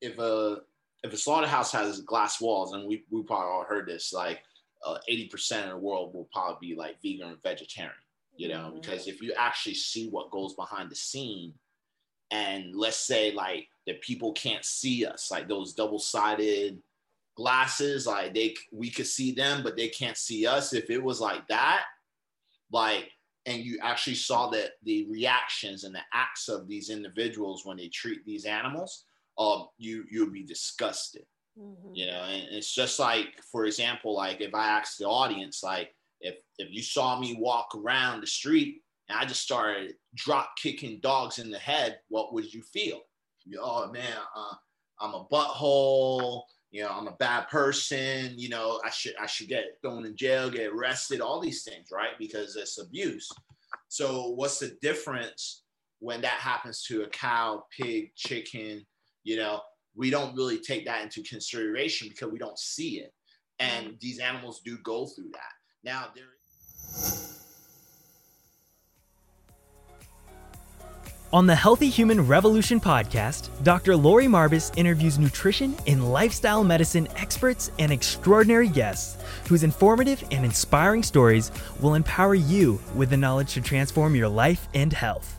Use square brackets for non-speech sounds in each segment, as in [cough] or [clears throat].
if a if a slaughterhouse has glass walls, and we we probably all heard this, like uh, eighty uh, percent of the world will probably be like vegan or vegetarian. You know, mm-hmm. because if you actually see what goes behind the scene, and let's say like the people can't see us, like those double sided glasses, like they we could see them, but they can't see us. If it was like that, like and you actually saw that the reactions and the acts of these individuals when they treat these animals, um, you you would be disgusted. Mm-hmm. You know, and it's just like, for example, like if I asked the audience, like if if you saw me walk around the street and I just started drop kicking dogs in the head, what would you feel? You, oh man, uh, I'm a butthole. You know, I'm a bad person. You know, I should I should get thrown in jail, get arrested, all these things, right? Because it's abuse. So what's the difference when that happens to a cow, pig, chicken? You know, we don't really take that into consideration because we don't see it. And mm. these animals do go through that. Now there On the Healthy Human Revolution podcast, Dr. Laurie Marbas interviews nutrition and lifestyle medicine experts and extraordinary guests whose informative and inspiring stories will empower you with the knowledge to transform your life and health.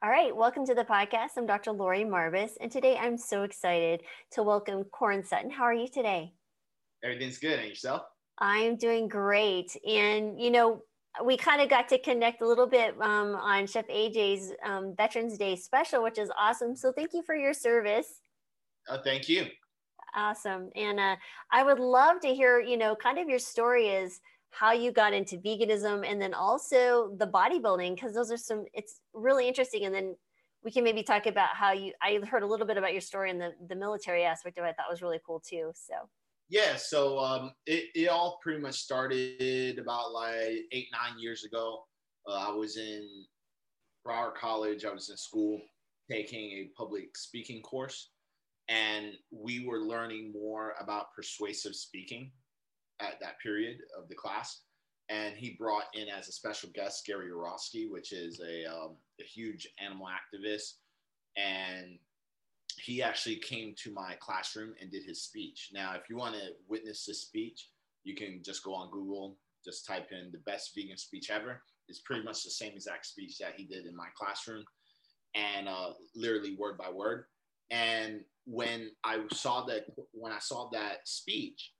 All right, welcome to the podcast. I'm Dr. Laurie Marbas, and today I'm so excited to welcome Korin Sutton. How are you today? Everything's good. And yourself? I'm doing great. And, you know, we kind of got to connect a little bit um, on Chef AJ's um, Veterans Day special, which is awesome. So thank you for your service. Uh, thank you. Awesome. And uh, I would love to hear, you know, kind of your story is how you got into veganism and then also the bodybuilding, because those are some, it's really interesting. And then we can maybe talk about how you, I heard a little bit about your story and the, the military aspect of it. Thought was really cool too. So yeah, so um, it, it all pretty much started about like eight, nine years ago. Uh, I was in Broward College, I was in school taking a public speaking course, and we were learning more about persuasive speaking at that period of the class. And he brought in as a special guest Gary Yourofsky, which is a, um, a huge animal activist. And he actually came to my classroom and did his speech. Now, if you want to witness this speech, you can just go on Google, just type in the best vegan speech ever. It's pretty much the same exact speech that he did in my classroom, and uh, literally word by word. And when I saw that, when I saw that speech,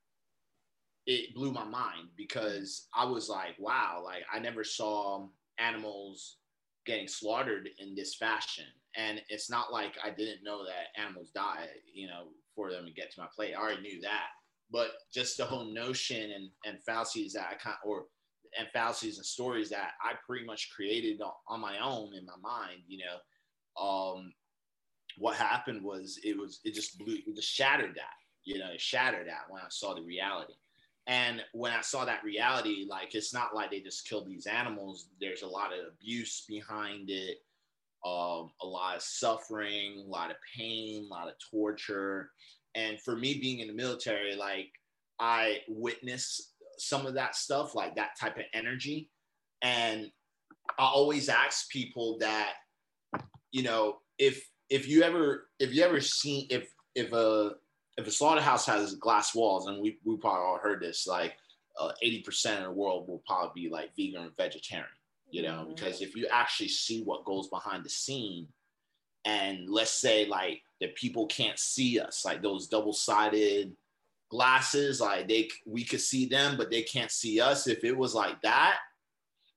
it blew my mind because I was like, wow, like I never saw animals getting slaughtered in this fashion and it's not like I didn't know that animals die, you know, for them to get to my plate. I already knew that. But just the whole notion and, and fallacies that I kind or and fallacies and stories that I pretty much created on, on my own in my mind, you know, um, what happened was it was it just blew it just shattered that, you know, it shattered that when I saw the reality. And when I saw that reality, like it's not like they just killed these animals. There's a lot of abuse behind it um, a lot of suffering, a lot of pain, a lot of torture. And for me being in the military, like I witnessed some of that stuff, like that type of energy. And I always ask people that, you know, if if you ever if you ever seen if if a if a slaughterhouse has glass walls, and we we probably all heard this, like uh, eighty uh, percent of the world will probably be like vegan or vegetarian you know, mm-hmm. because if you actually see what goes behind the scene, and let's say like the people can't see us, like those double-sided glasses, like they we could see them, but they can't see us. If it was like that,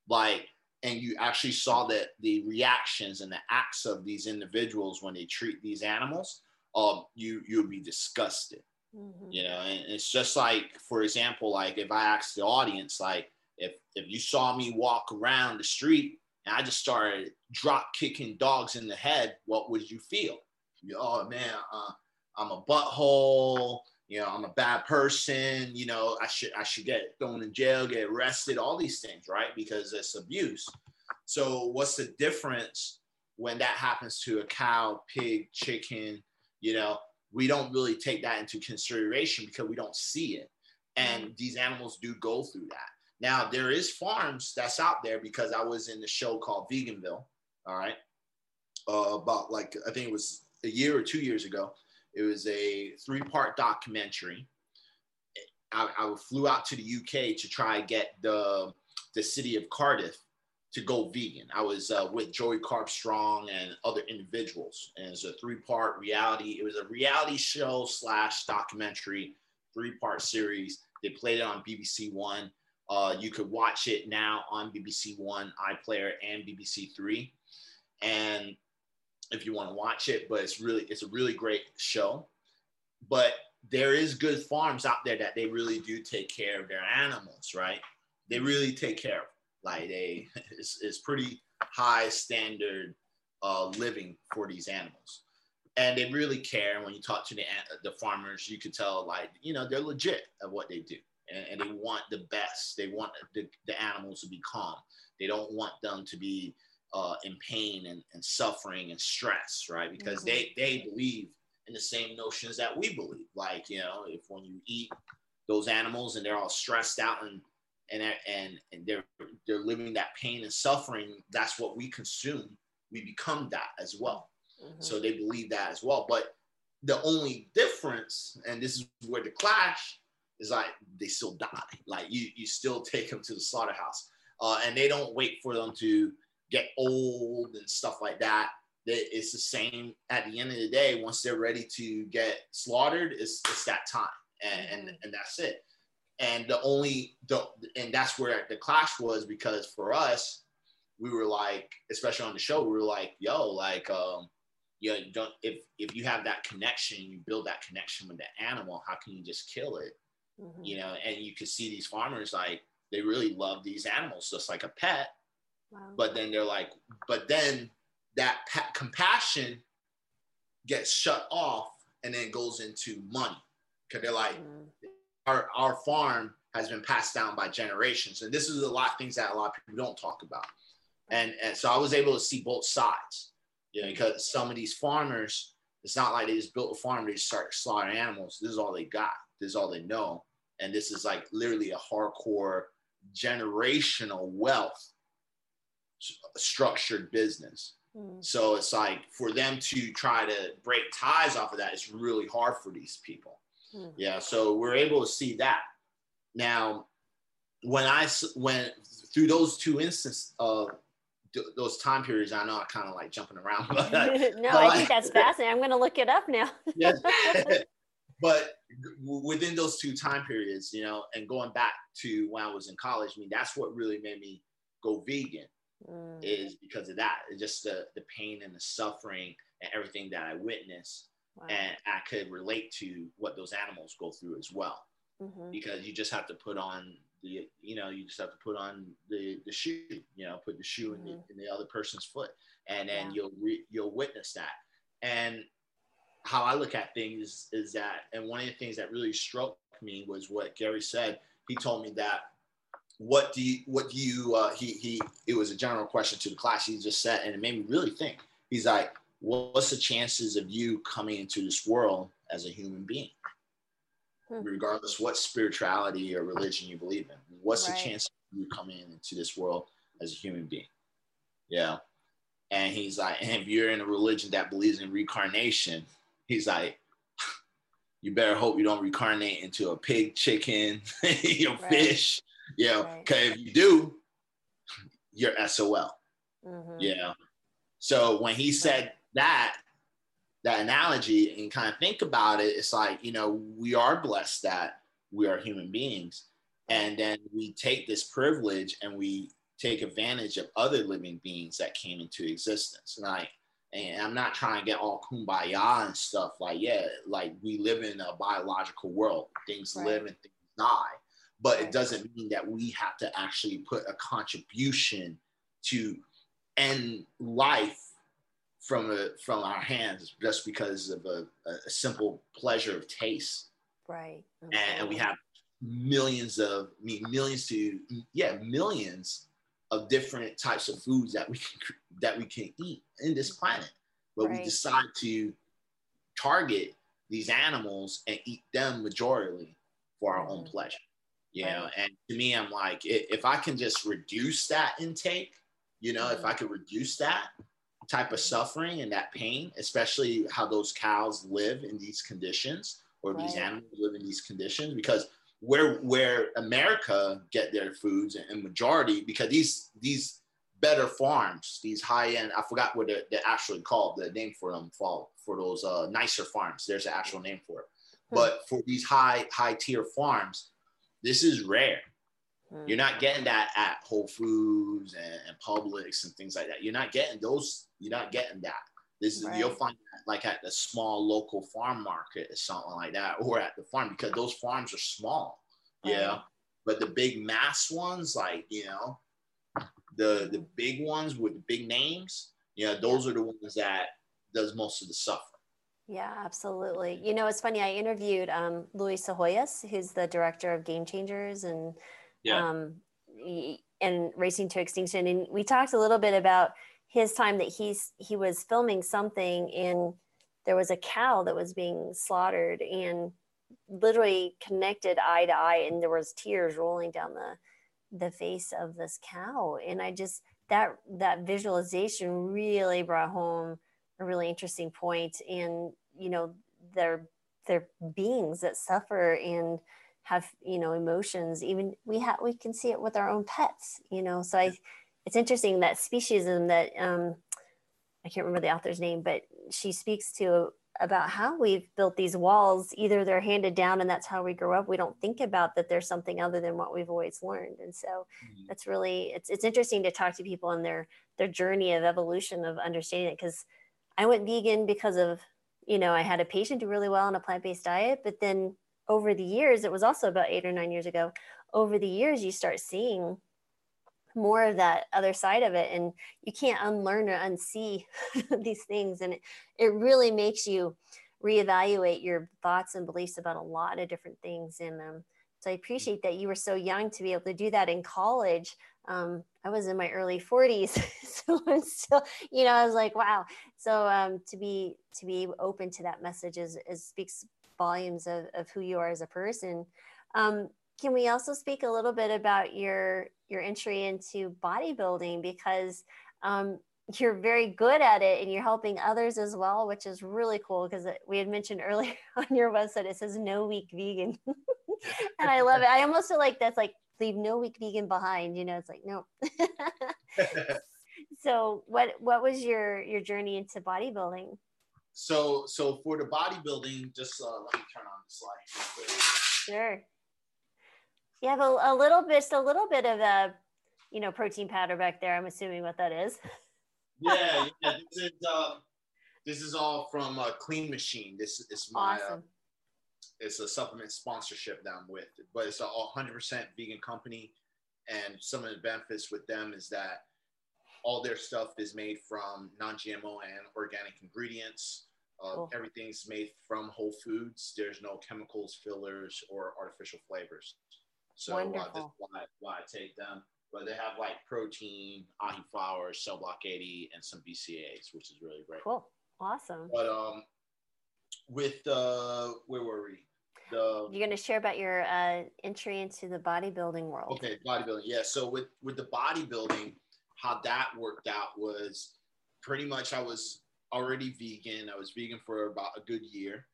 like and you actually saw that the reactions and the acts of these individuals when they treat these animals, um, you you'd be disgusted. Mm-hmm. You know, and it's just like, for example, like if I ask the audience, like, if if you saw me walk around the street and I just started drop kicking dogs in the head, what would you feel? You, oh man, uh, I'm a butthole. You know, I'm a bad person. You know, I should I should get thrown in jail, get arrested, all these things, right? Because it's abuse. So what's the difference when that happens to a cow, pig, chicken? You know, we don't really take that into consideration because we don't see it. And these animals do go through that. Now there is farms that's out there because I was in the show called Veganville. All right, uh, about like I think it was a year or two years ago. It was a three part documentary. I, I flew out to the UK to try and get the the city of Cardiff to go vegan. I was uh, with Joey Carbstrong and other individuals, and it's a three-part reality. It was a reality show slash documentary, three-part series. They played it on BBC One. Uh, you could watch it now on BBC One, iPlayer, and BBC Three. And if you want to watch it, but it's really it's a really great show. But there is good farms out there that they really do take care of their animals, right? They really take care of. Like they, it's, it's pretty high standard uh, living for these animals, and they really care. When you talk to the the farmers, you could tell like you know they're legit at what they do, and, and they want the best. They want the, the animals to be calm. They don't want them to be uh, in pain and, and suffering and stress, right? Because mm-hmm. they they believe in the same notions that we believe. Like you know, if when you eat those animals and they're all stressed out and and and and they're they're living that pain and suffering that's what we consume. We become that as well. Mm-hmm. so they believe that as well. But the only difference and this is where the clash is like they still die. Like you you still take them to the slaughterhouse. Uh, and they don't wait for them to get old and stuff like that. It's the same at the end of the day. Once they're ready to get slaughtered it's, it's that time. And, and, mm-hmm. and that's it and the only the and that's where the clash was because for us we were like especially on the show we were like yo like um you know, don't if if you have that connection you build that connection with the animal how can you just kill it mm-hmm. you know and you could see these farmers like they really love these animals just like a pet wow. but then they're like but then that pa- compassion gets shut off and then goes into money because they're like mm-hmm our, our farm has been passed down by generations. And this is a lot of things that a lot of people don't talk about. And, and so I was able to see both sides, you know, because some of these farmers, it's not like they just built a farm, they just start slaughtering animals. This is all they got. This is all they know. And this is like literally a hardcore generational wealth structured business. Mm. So it's like for them to try to break ties off of that, it's really hard for these people. Hmm. Yeah, so we're able to see that. Now, when I went through those two instances of those time periods, I know I kind of like jumping around. [laughs] But, [laughs] no, but I think that's [laughs] fascinating. I'm going to look it up now. yeah. but within those two time periods, you know, and going back to when I was in college, I mean, that's what really made me go vegan. Mm. Is because of that. It's just the the pain and the suffering and everything that I witnessed Wow. And I could relate to what those animals go through as well. Mm-hmm. Because you just have to put on the, you know, you just have to put on the, the shoe, you know, put the shoe mm-hmm. in, the, mm-hmm. in the other person's foot. And then yeah. you'll, re, you'll witness that. And how I look at things is, is that, and one of the things that really struck me was what Gary said. He told me that what do you what do you uh, he he it was a general question to the class he just said and it made me really think he's like what's the chances of you coming into this world as a human being hmm. regardless what spirituality or religion you believe in what's right. the chance of you coming into this world as a human being yeah and he's like and if you're in a religion that believes in reincarnation he's like [laughs] you better hope you don't reincarnate into a pig chicken [laughs] you know, right. fish yeah right. okay if you do you're sol mm-hmm. yeah so when he said that that analogy and kind of think about it, it's like, you know, we are blessed that we are human beings. And then we take this privilege and we take advantage of other living beings that came into existence. And I and I'm not trying to get all kumbaya and stuff like, yeah, like we live in a biological world. Things right. live and things die. But right. it doesn't mean that we have to actually put a contribution to end life from a, from our hands just because of a, a simple pleasure of taste. Right. Okay. And, and, we have millions of, I mean, millions to, yeah, millions of different types of foods that we can, that we can eat in this planet. But right. we decide to target these animals and eat them majorly for our mm-hmm. own pleasure. You right. know, and to me, I'm like, if I can just reduce that intake, you know, mm-hmm. if I could reduce that, type of suffering and that pain, especially how those cows live in these conditions or these animals live in these conditions because where where America get their foods and majority because these these better farms, these high end, I forgot what they're, they're actually called, the name for them for, for those uh, nicer farms. There's an actual name for it. Hmm. But for these high high tier farms, this is rare. Mm. You're not getting that at Whole Foods and, and Publix and things like that. You're not getting those. You're not getting that. This is you'll find that like at the small local farm market or something like that, or at the farm because those farms are small. Yeah, but the big mass ones, like you know, the the big ones with the big names, yeah, those are the ones that does most of the suffering. Yeah, absolutely. You know, it's funny. I interviewed um, Louie Psihoyos, who's the director of Game Changers and um, and Racing to Extinction, and we talked a little bit about his time that he's he was filming something, and there was a cow that was being slaughtered, and literally connected eye to eye, and there was tears rolling down the the face of this cow, and I just that that visualization really brought home a really interesting point. point and you know they're they're beings that suffer and have you know emotions even we have we can see it with our own pets you know so i it's interesting that speciesism that um i can't remember the author's name but she speaks to about how we've built these walls either they're handed down and that's how we grow up. We don't think about that there's something other than what we've always learned. And so that's really it's it's interesting to talk to people on their their journey of evolution of understanding it because I went vegan because of you know I had a patient do really well on a plant based diet, but then over the years it was also about eight or nine years ago. Over the years, you start seeing more of that other side of it, and you can't unlearn or unsee [laughs] these things, and it, it really makes you reevaluate your thoughts and beliefs about a lot of different things. And um, so I appreciate that you were so young to be able to do that in college. Um, I was in my early 40s, [laughs] so I'm still, you know, I was like, wow. So um, to be to be open to that message is, is speaks volumes of, of who you are as a person. Um, can we also speak a little bit about your your entry into bodybuilding because um, you're very good at it and you're helping others as well, which is really cool because we had mentioned [laughs] earlier on your website it says no weak vegan, [laughs] and I love it. I almost feel like that's like leave no weak vegan behind. You know, it's like no. [laughs] so what what was your your journey into bodybuilding? So so for the bodybuilding, just uh, let me turn on the slide. Sure. You have a, a little bit, just a little bit of a, you know, protein powder back there. I'm assuming what that is. [laughs] Yeah, yeah. This is uh, this is all from uh, Clean Machine. This is my uh, Awesome. it's a supplement sponsorship that I'm with, but it's a 100% vegan company. And some of the benefits with them is that all their stuff is made from non-GMO and organic ingredients. Uh, Cool. Everything's made from whole foods. There's no chemicals, fillers, or artificial flavors. So uh, this is why, why I take them. But they have like protein, ahi flour, cell block 80, and some BCAAs, which is really great. Cool. Awesome. But um, with uh, where were we? The You're going to share about your uh, entry into the bodybuilding world. okay bodybuilding. Yeah. So with with the bodybuilding, how that worked out was pretty much I was already vegan. I was vegan for about a good year.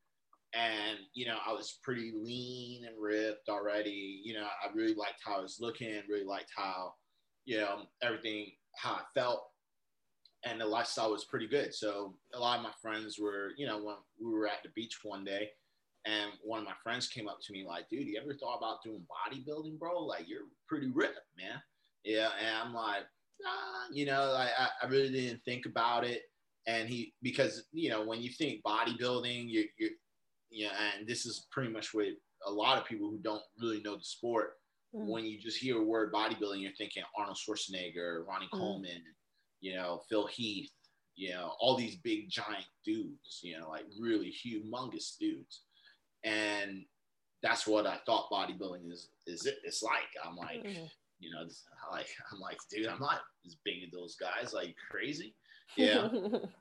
And you know, I was pretty lean and ripped already. You know, I really liked how I was looking, really liked how, you know, everything how I felt. And the lifestyle was pretty good. So a lot of my friends were, you know, when we were at the beach one day, and one of my friends came up to me like, dude, you ever thought about doing bodybuilding, bro? Like, you're pretty ripped, man. Yeah. And I'm like, you know, I, I, really didn't think about it. And he, because, you know, when you think bodybuilding, you, you, you know, and this is pretty much what a lot of people who don't really know the sport, Mhm. when you just hear a word bodybuilding, you're thinking Arnold Schwarzenegger, Ronnie Mhm. Coleman, you know, Phil Heath, you know, all these big giant dudes, you know, like really humongous dudes. And that's what I thought bodybuilding is is it it's like. I'm like, Mhm. You know, like [laughs] I'm like, dude, I'm not as big as those guys, like crazy. [laughs] Yeah.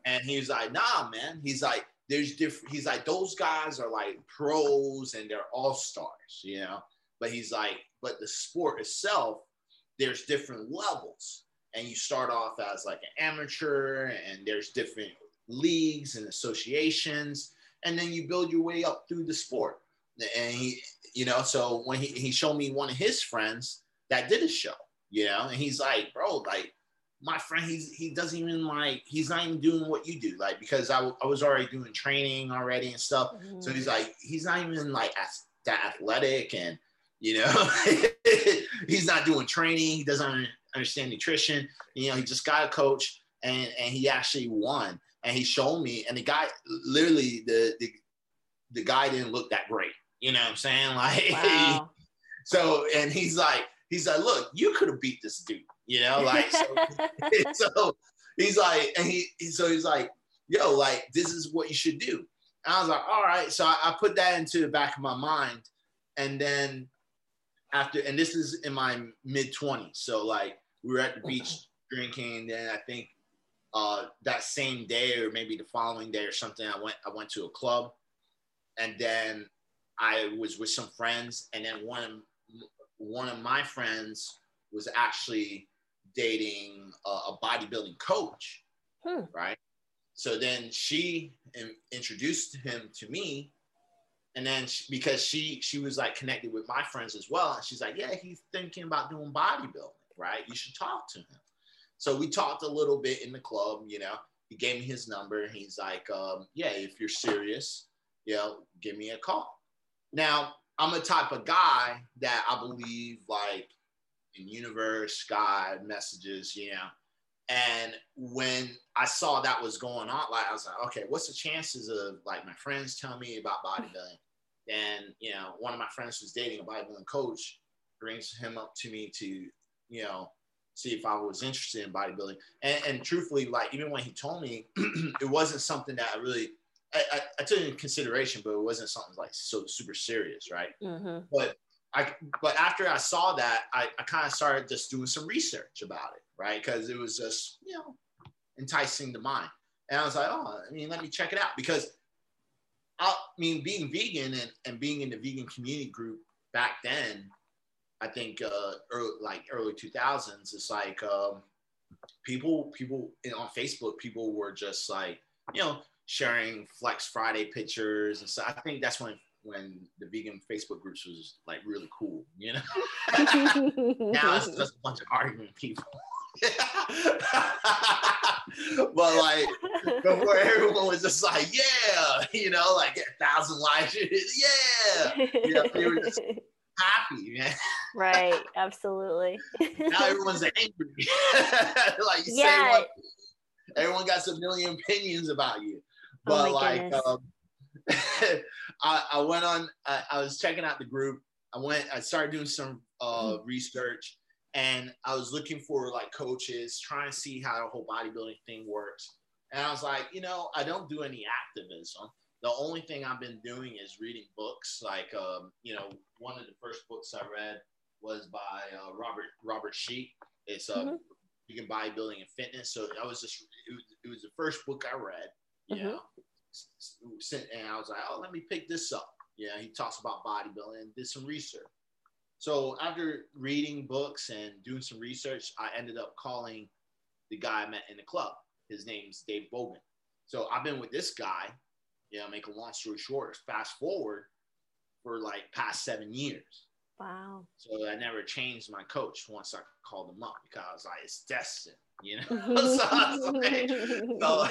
And he's like, nah, man. He's like, there's different. He's like, those guys are like pros and they're all stars, you know. But he's like, but the sport itself, there's different levels. and you start off as like an amateur and there's different leagues and associations and then you build your way up through the sport and he you know so when he, he showed me one of his friends that did a show you know and he's like bro like my friend he's he doesn't even like he's not even doing what you do like because I, I was already doing training already and stuff mm-hmm. so he's like he's not even like that athletic and you know [laughs] he's not doing training he doesn't understand nutrition you know he just got a coach and and he actually won and he showed me and the guy literally the the, the guy didn't look that great you know what i'm saying [laughs] like wow. so and he's like he's like look you could have beat this dude you know, like so, [laughs] [laughs] so he's like, and he so he's like, yo, like this is what you should do. And I was like, all right. So I, I put that into the back of my mind. And then after, and this is in my mid 20s. So like we were at the beach drinking. And then I think uh, that same day or maybe the following day or something, I went I went to a club, and then I was with some friends, and then one of one of my friends was actually dating a, a bodybuilding coach, hmm. right? So then she in, introduced him to me, and then she, because she she was like connected with my friends as well, and she's like, yeah, he's thinking about doing bodybuilding, right? You should talk to him. So we talked a little bit in the club, you know. He gave me his number. He's like, um, yeah, if you're serious, you know, give me a call. Now, I'm a type of guy that I believe like in universe, God, messages, you know. And when I saw that was going on, like I was like, okay, what's the chances of like my friends telling me about bodybuilding? And you know, one of my friends was dating a bodybuilding coach brings him up to me to, you know, see if I was interested in bodybuilding. And, and truthfully, like even when he told me, [clears throat] it wasn't something that I really I, I, I, took into consideration, but it wasn't something like so super serious, right? Mm-hmm. But I, but after I saw that, I, I kind of started just doing some research about it, right? Because it was just, you know, enticing the mind. And I was like, oh, I mean, let me check it out. Because I mean, being vegan and, and being in the vegan community group back then, I think uh, early, like early 2000s, it's like um, people, people on Facebook, people were just like, you know, sharing Flex Friday pictures. And so I think that's when when the vegan Facebook groups was like really cool, you know. [laughs] now it's just a bunch of arguing people. [laughs] but like before everyone was just like, yeah, you know, like a thousand likes, [laughs] yeah, you know, they were just happy, man. right, absolutely. now everyone's angry. like you yeah. say, what, everyone got a million opinions about you, but oh like. Um, [laughs] I, I went on, I, I, was checking out the group. I went, I started doing some uh, mm-hmm. research and I was looking for like coaches, trying to see how the whole bodybuilding thing works. And I was like, you know, I don't do any activism. The only thing I've been doing is reading books. Like, um, you know, one of the first books I read was by uh, Robert Robert Cheeke. It's uh, mm-hmm. vegan bodybuilding and fitness. So I was just it was, it was the first book I read. You mm-hmm. know, and I was like, oh, let me pick this up. Yeah, he talks about bodybuilding and did some research. So after reading books and doing some research, I ended up calling the guy I met in the club. His name's Dave Bogan. So I've been with this guy, you know, make a long story short, fast forward for like past seven years. Wow. So I never changed my coach once I called him up because [laughs] [laughs] I was like it's destined, you know. so, like, so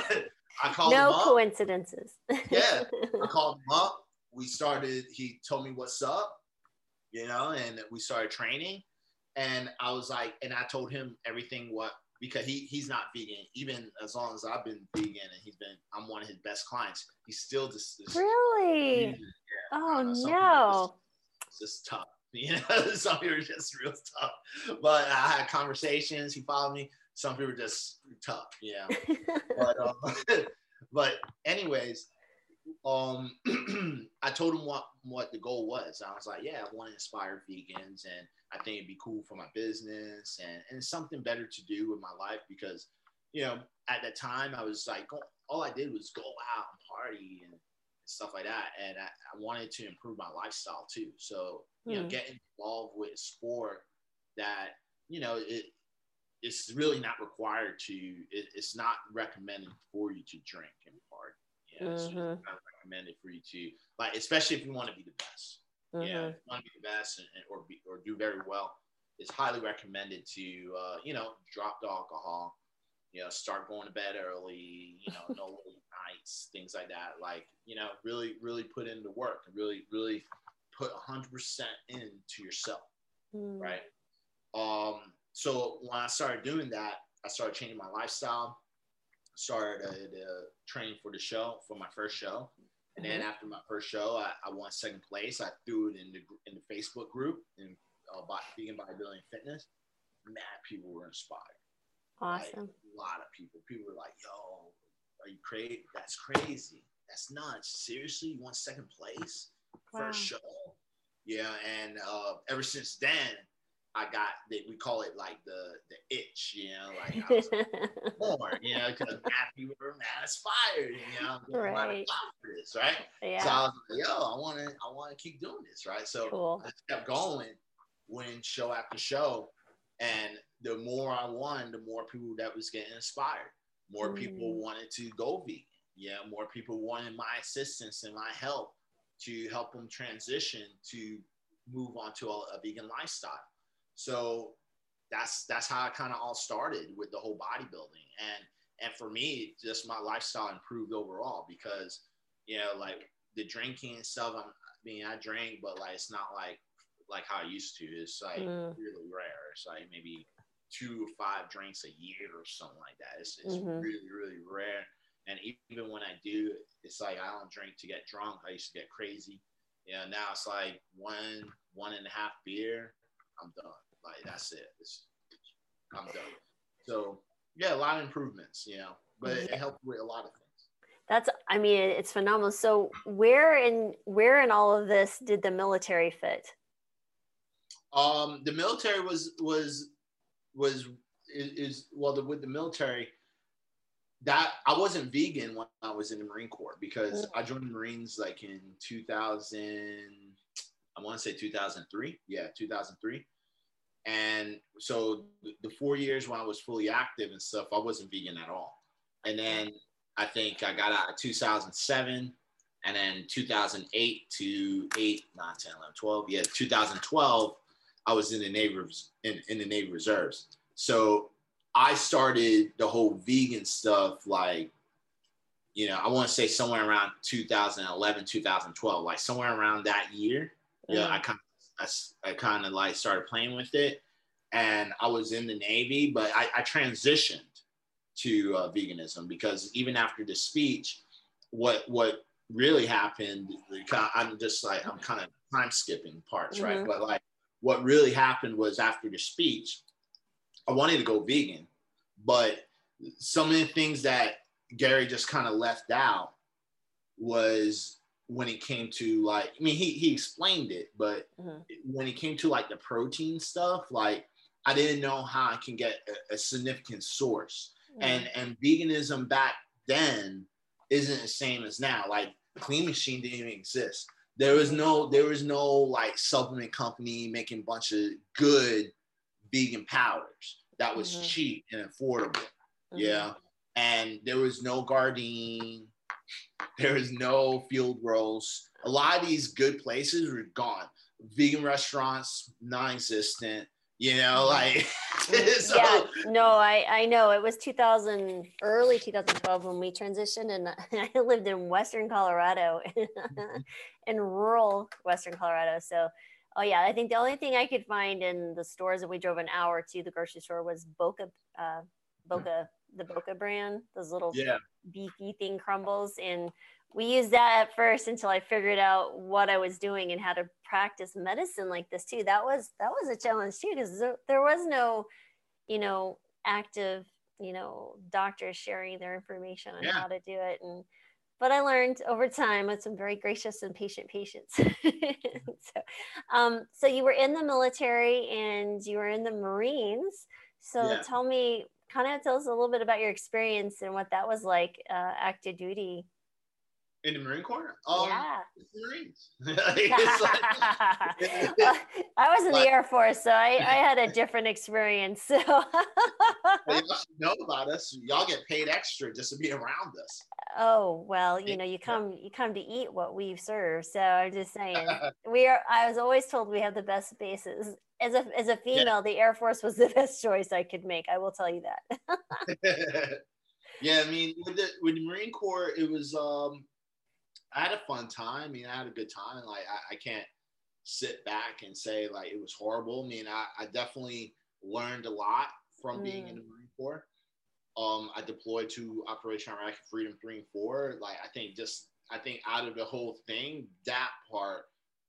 I called no coincidences. yeah, I [laughs] called him up. We started. He told me what's up, you know, and we started training. And I was like, and I told him everything what because he he's not vegan. Even as long as I've been vegan, and he's been, I'm one of his best clients. He's still just, just really. Yeah, oh no. It's just tough. [laughs] You know, some people are just real tough. But I had conversations. He followed me some people are just tough, yeah. [laughs] but um, [laughs] but anyways, um, [clears throat] I told him what what the goal was. I was like, yeah, I want to inspire vegans, and I think it'd be cool for my business and and something better to do with my life because, you know, at the time I was like, all I did was go out and party and stuff like that, and I, I wanted to improve my lifestyle too. So you mm. know, hmm. getting involved with sport that you know it it's really not required to. It, it's not recommended for you to drink in part. Yeah, mm-hmm. it's not recommended for you to like, especially if you want to be the best. Mm-hmm. Yeah, if you want to be the best and, and, or be, or do very well. It's highly recommended to uh, you know drop the alcohol you know, start going to bed early, you know, no [laughs] late nights, things like that. Like, you know, really, really put into work and really, really put 100% into yourself. Mm. Right. Um, so when I started doing that, I started changing my lifestyle, started uh, training for the show, for my first show. And then mm-hmm. after my first show, I, I, won second place. I threw it in the in the Facebook group in uh, vegan bodybuilding fitness. Mad people were inspired. Awesome. Like, a lot of people. People were like, "Yo, are you crazy? That's crazy. That's nuts. Seriously, you want second place wow. first show? Yeah." And uh, ever since then, I got that we call it like the the itch, you know, like I was more, [laughs] you know, because people were mad inspired, you know, right. for this, right? Yeah. So I was like, yo, I want to, I want to keep doing this, right? So cool. I kept going, winning show after show, and the more I won, the more people that was getting inspired. More mm. people wanted to go vegan. Yeah, more people wanted my assistance and my help to help them transition to move on to a, a vegan lifestyle. So that's that's how it kind of all started with the whole bodybuilding. And and for me, just my lifestyle improved overall because you know, like the drinking and stuff. I'm, I mean, I drink, but like it's not like like how I used to. It's like mm. really rare. It's like maybe two or five drinks a year or something like that. It's, it's mm-hmm. really, really rare. And even when I do, it's like I don't drink to get drunk. I used to get crazy. Yeah, now it's like one, one and a half beer. I'm done. Like that's it. It's, I'm done. So yeah, a lot of improvements, you know, but it, it helped with a lot of things. That's, I mean, it's phenomenal. So where in where in all of this did the military fit? Um, the military was was was is, is well the, with the military that I wasn't vegan when I was in the Marine Corps because I joined the Marines like in 2000 I want to say 2003 yeah 2003 and so the four years when I was fully active and stuff I wasn't vegan at all and then I think I got out of 2007 and then 2008 to 8 9 10 11 12 yeah 2012 I was in the Navy in, in the Navy Reserves. So I started the whole vegan stuff like, you know, I want to say somewhere around 2011, 2012, like somewhere around that year. Mm-hmm. Yeah, I kind of I, I kind of like started playing with it, and I was in the Navy, but I, I transitioned to uh, veganism because even after the speech, what what really happened, I'm just like I'm kind of time skipping parts, mm-hmm. right? But like what really happened was after the speech, I wanted to go vegan, but some of the things that Gary just kind of left out was when it came to like, I mean, he, he explained it, but mm-hmm. when it came to like the protein stuff, like I didn't know how I can get a, a significant source. Mm-hmm. And and veganism back then isn't the same as now. Like Clean Machine didn't even exist. There was no there was no like supplement company making a bunch of good vegan powders that was mm-hmm. cheap and affordable. Mm-hmm. Yeah. And there was no Gardein, there was no field roast. A lot of these good places were gone. Vegan restaurants, non-existent. You know, mm-hmm. like [laughs] so, yeah, no, I I know it was 2000, early 2012 when we transitioned, and [laughs] I lived in Western Colorado, mm-hmm. [laughs] in rural Western Colorado. So, oh yeah, I think the only thing I could find in the stores that we drove an hour to the grocery store was Boca, uh, Boca, the Boca brand, those little yeah. beefy thing crumbles, and we used that at first until I figured out what I was doing and how to practice medicine like this too. That was that was a challenge too because there, there was no, you know, active, you know, doctors sharing their information on yeah. how to do it. And but I learned over time with some very gracious and patient patients. [laughs] so, um, so you were in the military and you were in the Marines. So yeah. tell me, kind of tell us a little bit about your experience and what that was like, uh, active duty In the Marine Corps? Um, yeah. Marines. [laughs] Like- [laughs] I was in Like- the Air Force, so I, I had a [laughs] different experience. So y'all should know about us. Y'all get paid extra just to be around us. Oh well, you know, you come you come to eat what we serve. So I'm just saying, we are. I was always told we have the best bases. As a as a female, the Air Force was the [laughs] best choice I could make. I will tell you that. [laughs] [laughs] yeah, I mean, with the with the Marine Corps, it was um, I had a fun time. I mean, I had a good time. Like, I, I can't sit back and say like it was horrible. I mean, I, I definitely learned a lot from being in the Marine Corps. Um, I deployed to Operation Iraqi Freedom Three and Four. Like, I think just I think out of the whole thing, that part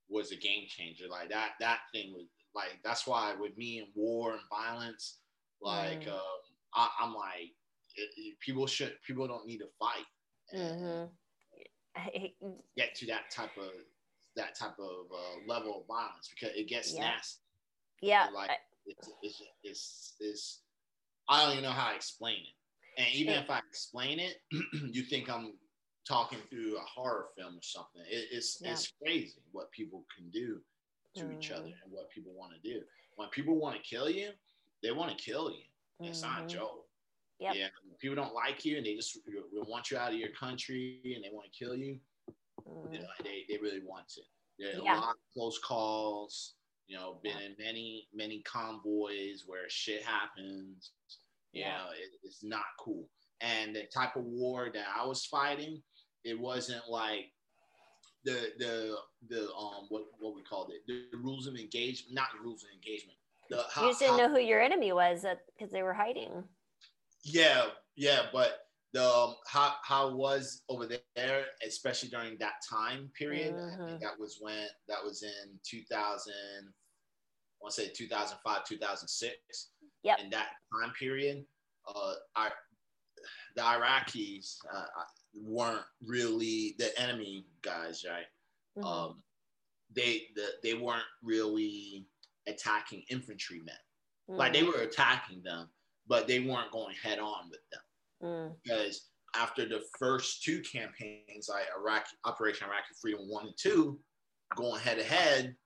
was a game changer. Like that that thing was like that's why with me and war and violence, like Mm. um, I, I'm like it, it- people should people don't need to fight Mhm. I- get to that type of that type of uh, level of violence because it gets Yeah. nasty. yeah, Like I- it's, it's it's it's I don't even know how to explain it. And even Yeah. if I explain it, [clears throat] you think I'm talking through a horror film or something. It, it's Yeah. it's crazy what people can do to each other Mm. and what people want to do. When people want to kill you, they want to kill you. It's not a Mhm. joke. Yep. Yeah, people don't like you and they just want you out of your country and they want to kill you. Mhm. You know, they, they really want to. There are Yeah. a lot of close calls. You know, been in many many convoys where shit happens. You Yeah. know, it, it's not cool. And the type of war that I was fighting, it wasn't like the the the um what what we called it the rules of engagement, not rules of engagement. The how, you just didn't how- know who your enemy was because they were hiding. yeah, yeah, but the um, how how was over there, especially during that time period. I Mhm. think that was when that was in 2000. I want to say 2005, 2006. Yep. In that time period, uh, our, the Iraqis uh, weren't really the enemy guys, right? Mhm. Um, they the, they weren't really attacking infantrymen. Like they Mhm. were attacking them, but they weren't going head on with them Mm. because after the first two campaigns, like Iraq Operation Iraqi Freedom One and Two, going head to head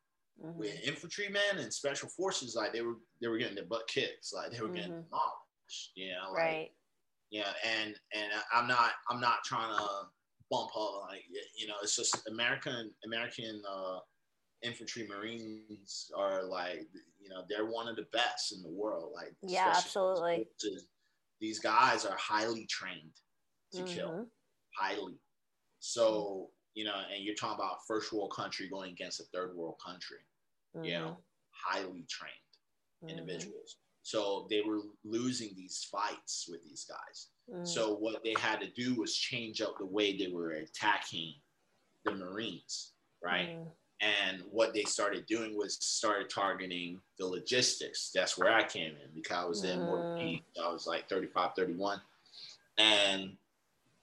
Mhm. with infantrymen and special forces, like they were they were getting their butt kicked, like they were getting Mhm. demolished, you know, like Right. Yeah, and and I'm not I'm not trying to bump up like you know, it's just American American uh, infantry Marines are like you know they're one of the best in the world, like Yeah, absolutely. These guys are highly trained to kill, Mhm. highly. So you know, and you're talking about first world country going against a third world country, you know, highly trained Mhm. individuals. So they were losing these fights with these guys. Mhm. So what they had to do was change up the way they were attacking the Marines, right? Mhm. And what they started doing was started targeting the logistics. That's where I came in because I was in Mm. Morton I was like 35, 31. And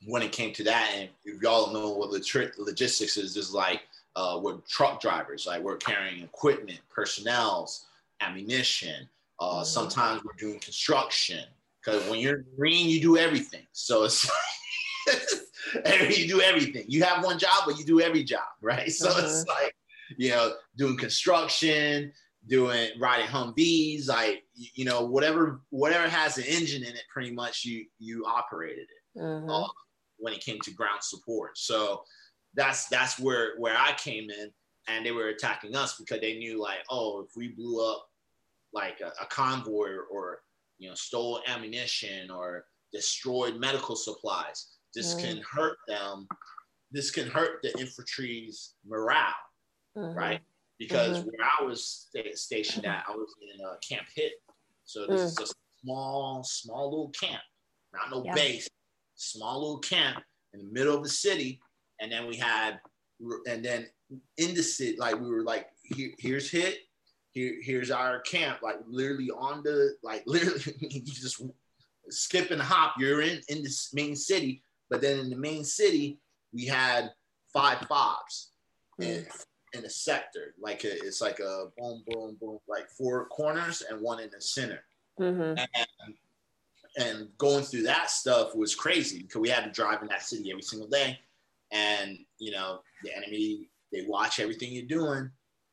when it came to that, and if y'all know what log- logistics is, is like uh, we're truck drivers, like we're carrying equipment, personnels, ammunition. Uh, Mhm. Sometimes we're doing construction because when you're green, you do everything. So it's [laughs] you do everything. You have one job, but you do every job, right? [laughs] So it's like you know doing construction, doing riding Humvees, like you know whatever whatever has an engine in it, pretty much you you operated it Mhm. uh, when it came to ground support. So that's that's where where I came in, and they were attacking us because they knew like, oh, if we blew up like a, a convoy or, or you know stole ammunition or destroyed medical supplies, this Mm. can hurt them. This can hurt the infantry's morale, Mhm. right? Because Mhm. where I was sta- stationed at, I was in uh, Camp Hit. So this is a small, small little camp, not no Yeah. base, small little camp in the middle of the city. And then we had, and then in the city, like we were like, here, here's Hit, here, here's our camp, like literally on the, like [laughs] literally, you just skip and hop. You're in in this main city, but then in the main city, we had five fobs in, in a sector. Like a, it's like a boom, boom, boom, like four corners and one in the center. Mhm. And, and going through that stuff was crazy because we had to drive in that city every single day. and you know the enemy they watch everything you're doing,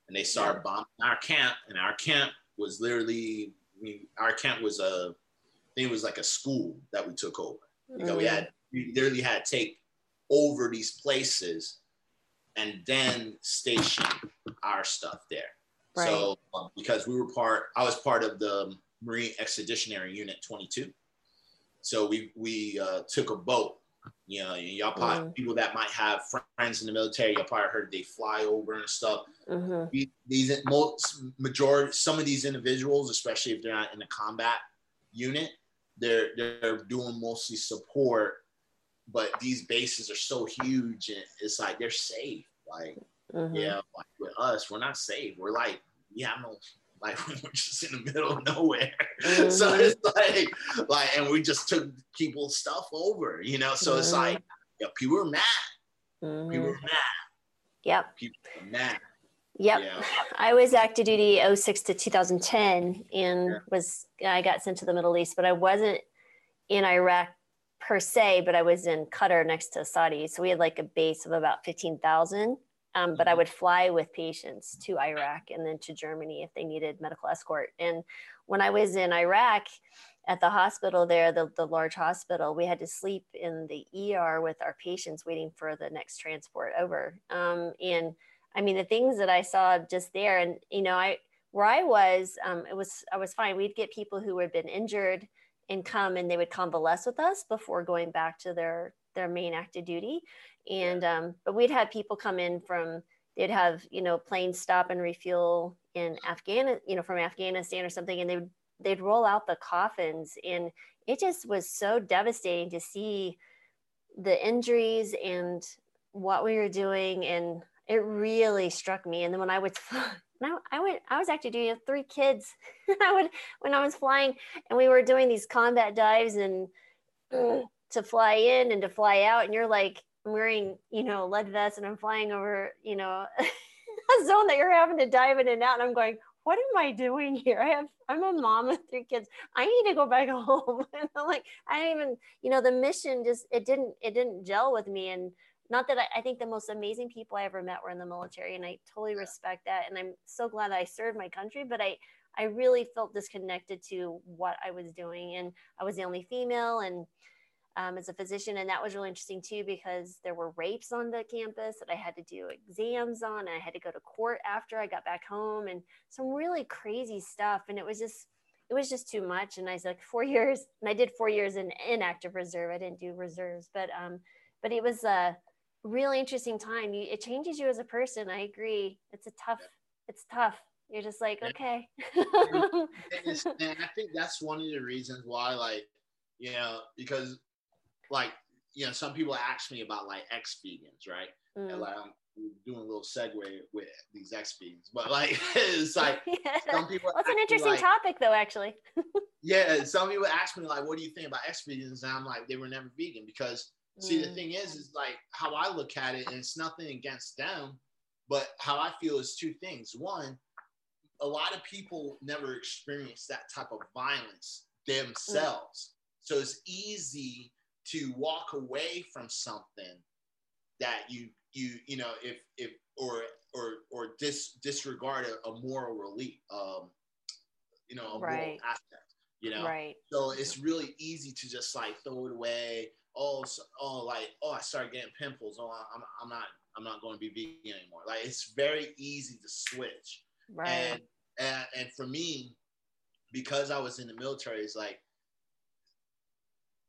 and they start bombing our camp. And our camp was literally, I mean, our camp was a, I think it was like a school that we took over. You know, we had we literally had to take over these places and then station our stuff there. Right. So um, because we were part, I was part of the Marine Expeditionary Unit 22. So we we uh, took a boat. You know, y'all probably mm. people that might have friends in the military, y'all probably heard they fly over and stuff. Mm-hmm. These most majority, some of these individuals, especially if they're not in a combat unit, they're they're doing mostly support. But these bases are so huge, and it's like they're safe. Like, mm-hmm. yeah, like with us, we're not safe. We're like, yeah, I'm no like we're just in the middle of nowhere. [laughs] Mm-hmm. so it's like, like, and we just took people's stuff over, you know. So mm-hmm. it's like, yeah, people are mad. Mm-hmm. People are mad. Yep. People are mad. Yep. Yeah. I was active duty 06 to 2010 and yeah. was I got sent to the Middle East, but I wasn't in Iraq per se, but I was in Qatar next to Saudi. So we had like a base of about 15,000. Um, but I mm-hmm. would fly with patients to Iraq and then to Germany if they needed medical escort. And when I was in Iraq at the hospital there, the, the large hospital, we had to sleep in the ER with our patients waiting for the next transport over. Um, and I mean, the things that I saw just there, and you know, I where I was, um, it was I was fine. We'd get people who had been injured and come, and they would convalesce with us before going back to their their main active duty. And um, but we'd have people come in from they'd have you know planes stop and refuel in afghanistan you know from afghanistan or something and they would they'd roll out the coffins. And it just was so devastating to see the injuries and what we were doing. And it really struck me. And then when i would [laughs] I, I went i was actually doing three kids. [laughs] I would when i was flying and we were doing these combat dives and [clears throat] to fly in and to fly out and you're like I'm wearing, you know, lead vest and I'm flying over, you know, [laughs] a zone that you're having to dive in and out. And I'm going, what am I doing here? I have, I'm a mom with three kids. I need to go back [laughs] home. and I'm like, I didn't even, you know, the mission just, it didn't, it didn't gel with me. And not that I, I think the most amazing people I ever met were in the military. And I totally respect that. And I'm so glad I served my country, but I, I really felt disconnected to what I was doing. And I was the only female and, um, as a physician. And that was really interesting too, because there were rapes on the campus that I had to do exams on. I had to go to court after I got back home and some really crazy stuff. And it was just, it was just too much. And I was like four [laughs] years and I did four years in inactive reserve. I didn't do reserves, but, um, but it was a really interesting time. You, it changes you as a person. I agree. It's a tough, it's tough. You're just like, okay. and, [laughs] and I think that's one of the reasons why, like, you know, because like you know some people ask me about like ex vegans, right? Mm. And like I'm doing a little segue with these ex vegans, but like [laughs] it's like [laughs] yeah. some people. It's an interesting like, topic though, actually. [laughs] yeah, some people ask me like, "What do you think about ex vegans?" And I'm like, they were never vegan because see the mm. thing is, is like how I look at it, and it's nothing against them, but how I feel is two things. One, a lot of people never experience that type of violence themselves. Mm. So it's easy to walk away from something that you you you know if if or or or dis, disregard a, a moral relief um you know a right. moral aspect you know? Right. So it's really easy to just like throw it away. Oh so, oh like oh i started getting pimples. Oh i'm, I'm not i'm not going to be vegan anymore. Like it's very easy to switch. Right. And and, and for me because i was in the military it's like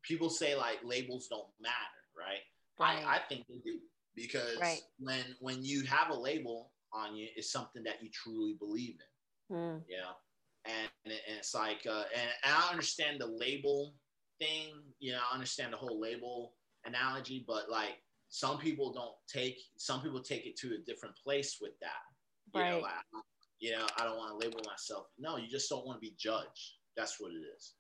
people say like labels don't matter, right? right. I, I think they do because right. when when you have a label on you, it's something that you truly believe in. Mm. Yeah, and, and it's like, uh, and, and I understand the label thing. You know, I understand the whole label analogy, but like some people don't take some people take it to a different place with that. You right. know, like, you know, I don't want to label myself. No, you just don't want to be judged. That's what it is.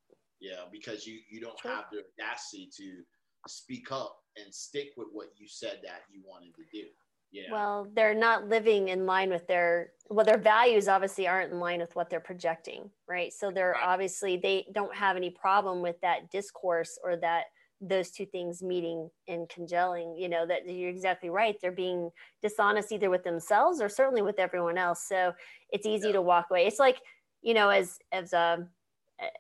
Yeah, because you you don't have the audacity to speak up and stick with what you said that you wanted to do. Yeah. Well, they're not living in line with their well, their values obviously aren't in line with what they're projecting, right? So they're right. obviously they don't have any problem with that discourse or that those two things meeting and congealing you know that you're exactly right they're being dishonest either with themselves or certainly with everyone else so it's easy yeah. to walk away it's like you know as as a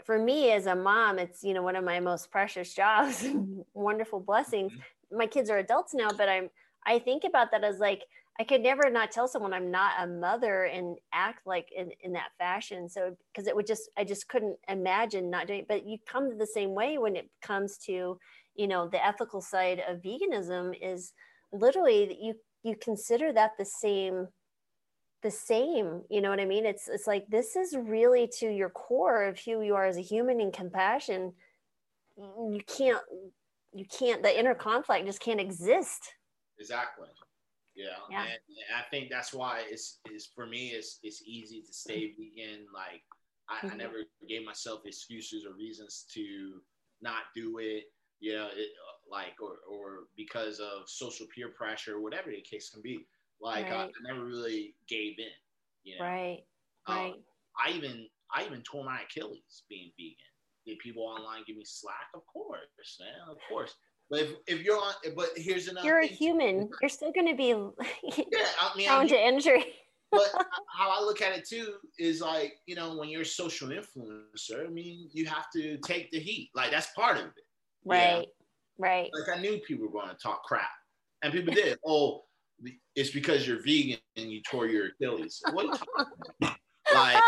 for me as a mom it's you know one of my most precious jobs [laughs] wonderful blessings mm-hmm. my kids are adults now but i'm i think about that as like I could never not tell someone I'm not a mother and act like in, in that fashion. So, because it would just, I just couldn't imagine not doing it. But you come to the same way when it comes to, you know, the ethical side of veganism is literally that you, you consider that the same, the same, you know what I mean? It's, it's like, this is really to your core of who you are as a human in compassion. You can't, you can't, the inner conflict just can't exist. Exactly. Yeah, yeah. And, I think that's why it's is for me it's it's easy to stay vegan. Like I, mm-hmm. I, never gave myself excuses or reasons to not do it. You know, it, like or or because of social peer pressure, whatever the case can be. Like right. I, I, never really gave in. You know? Right. Um, right. I even I even tore my Achilles being vegan. Did people online give me slack? Of course, man. Of course. But if, if you're on, but here's another. You're a human. [laughs] You're still going to be yeah, I mean, prone to injury. [laughs] but how I look at it too is like you know when you're a social influencer, I mean you have to take the heat. Like that's part of it. Right. Right. Like I knew people were going to talk crap, and people did. oh, it's because you're vegan and you tore your Achilles. What? [laughs] like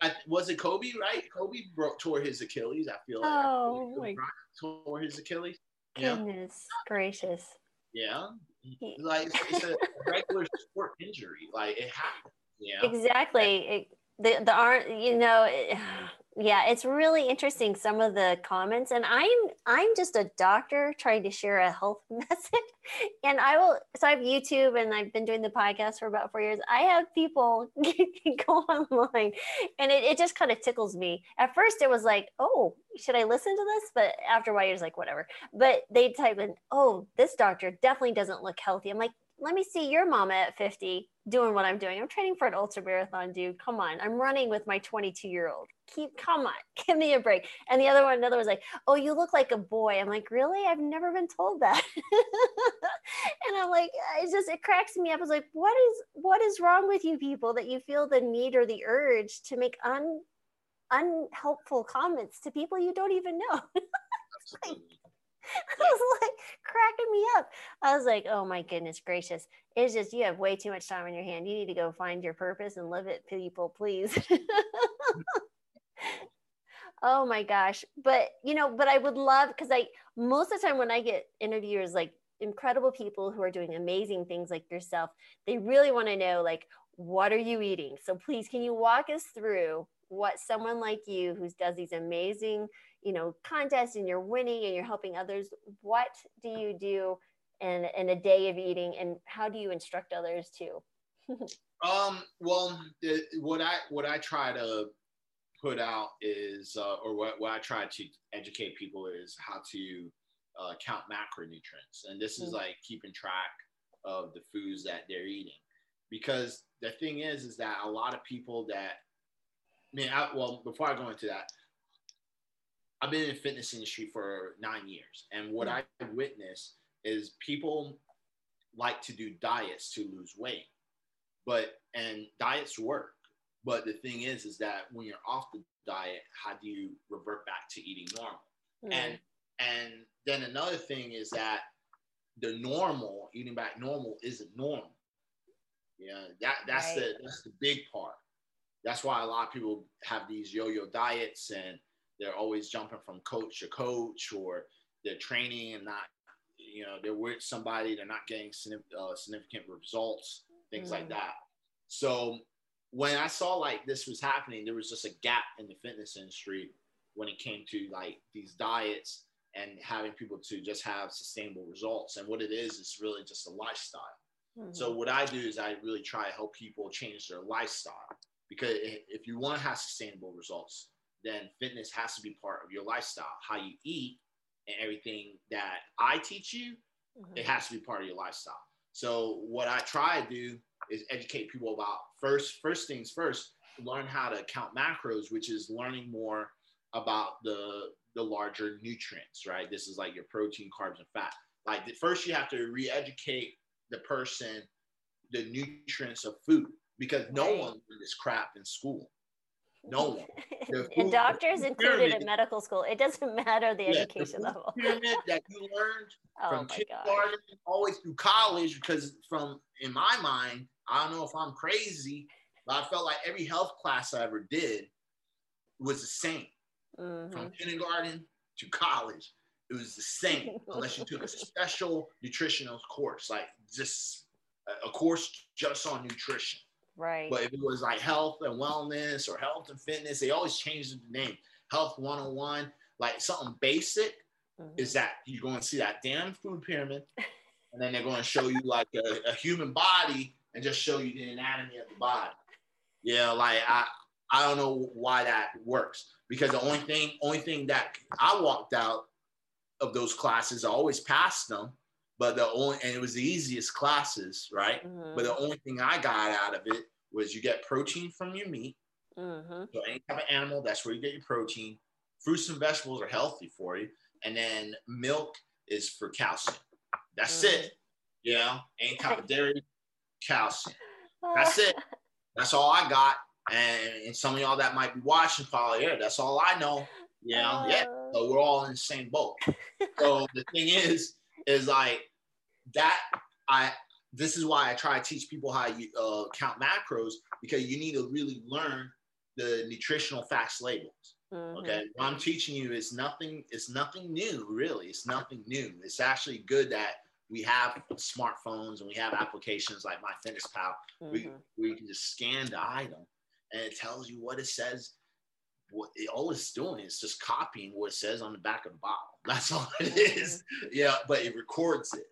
I, was it Kobe? Right? Kobe broke tore his Achilles. I feel like oh tore his Achilles. Goodness gracious. Yeah, like it's, a regular sport injury. Like it happens. Yeah. Exactly. It, the the aren't you know. [sighs] Yeah it's really interesting some of the comments and i'm i'm just a doctor trying to share a health [laughs] message and i will so i have youtube and i've been doing the podcast for about four years. I have people [laughs] go online and it, it just kind of tickles me. At first it was like oh should i listen to this? But after a while you're like whatever. But they type in oh this doctor definitely doesn't look healthy. I'm like let me see your mama at 50 doing what I'm doing. I'm training for an ultra marathon, dude. Come on. I'm running with my 22 year old. Keep, come on, [laughs] give me a break. And the other one, another was like, oh, you look like a boy. I'm like, really? I've never been told that. [laughs] and I'm like, uh, it just, it cracks me up. I was like, what is, what is wrong with you people that you feel the need or the urge to make un, unhelpful comments to people you don't even know? [laughs] like, [laughs] I was like cracking me up. I was like, oh my goodness gracious. It's just you have way too much time on your hand. You need to go find your purpose and live it, people, please. [laughs] oh my gosh. But you know, but I would love because I most of the time when I get interviewers like incredible people who are doing amazing things like yourself, they really want to know like what are you eating? So please can you walk us through what someone like you who does these amazing you know contests and you're winning and you're helping others what do you do in, in a day of eating and how do you instruct others too? [laughs] Um well the, what i what i try to put out is uh, or what, what i try to educate people is how to uh, count macronutrients. And this is mm-hmm. like keeping track of the foods that they're eating. Because the thing is is that a lot of people that I mean, I, well, before I go into that, I've been in the fitness industry for nine years, and what mm. I witness is people like to do diets to lose weight, but and diets work. But the thing is, is that when you're off the diet, how do you revert back to eating normal? Mm. And and then another thing is that the normal eating back normal isn't normal. Yeah, that that's right. the that's the big part. That's why a lot of people have these yo-yo diets and they're always jumping from coach to coach or they're training and not you know they're with somebody they're not getting uh, significant results things mm. like that so when i saw like this was happening there was just a gap in the fitness industry when it came to like these diets and having people to just have sustainable results and what it is is really just a lifestyle mm-hmm. so what i do is i really try to help people change their lifestyle because if you want to have sustainable results then fitness has to be part of your lifestyle. How you eat and everything that I teach you, mm-hmm. it has to be part of your lifestyle. So what I try to do is educate people about first first things first, learn how to count macros, which is learning more about the the larger nutrients, right? This is like your protein, carbs, and fat. Like the, first, you have to re-educate the person the nutrients of food because no one learned this crap in school. No one. The [laughs] and doctors included in medical school. It doesn't [laughs] matter the Yeah, education food level. pyramid that you learned [laughs] Oh from kindergarten the way through college because from in my mind i don't know if i'm crazy but i felt like every health class i ever did was the same Mhm. from kindergarten to college it was the same unless you took a special nutritional course like just a- a course just on nutrition Right. but if it was like health and wellness or health and fitness they always changed the name health 101 like something basic Mhm. is that you're going to see that damn food pyramid, and then they're going to show you like a, a human body and just show you the anatomy of the body. Yeah, like I I don't know why that works because the only thing only thing that I walked out of those classes, I always passed them, but the only and it was the easiest classes, right? Mhm. But the only thing I got out of it was you get protein from your meat. Mhm. So any type of animal, that's where you get your protein. Fruits and vegetables are healthy for you. And then milk is for calcium. That's Mm. it. You know, any type of dairy, calcium. That's it. [laughs] That's all I got. And, and some of y'all that might be watching probably, yeah, that's all I know. You know, yeah. Uh, So we're all in the same boat. so the thing is, is like that. I this is why I try to teach people how you uh, count macros because you need to really learn the nutritional facts labels. mhm. Okay, what I'm teaching you is nothing. It's nothing new, really. It's nothing new. It's actually good that we have smartphones and we have applications like MyFitnessPal. We Mhm. where you can just scan the item and it tells you what it says. What it, all it's doing is just copying what it says on the back of the bottle. [laughs] That's all it is. Yeah, but it records it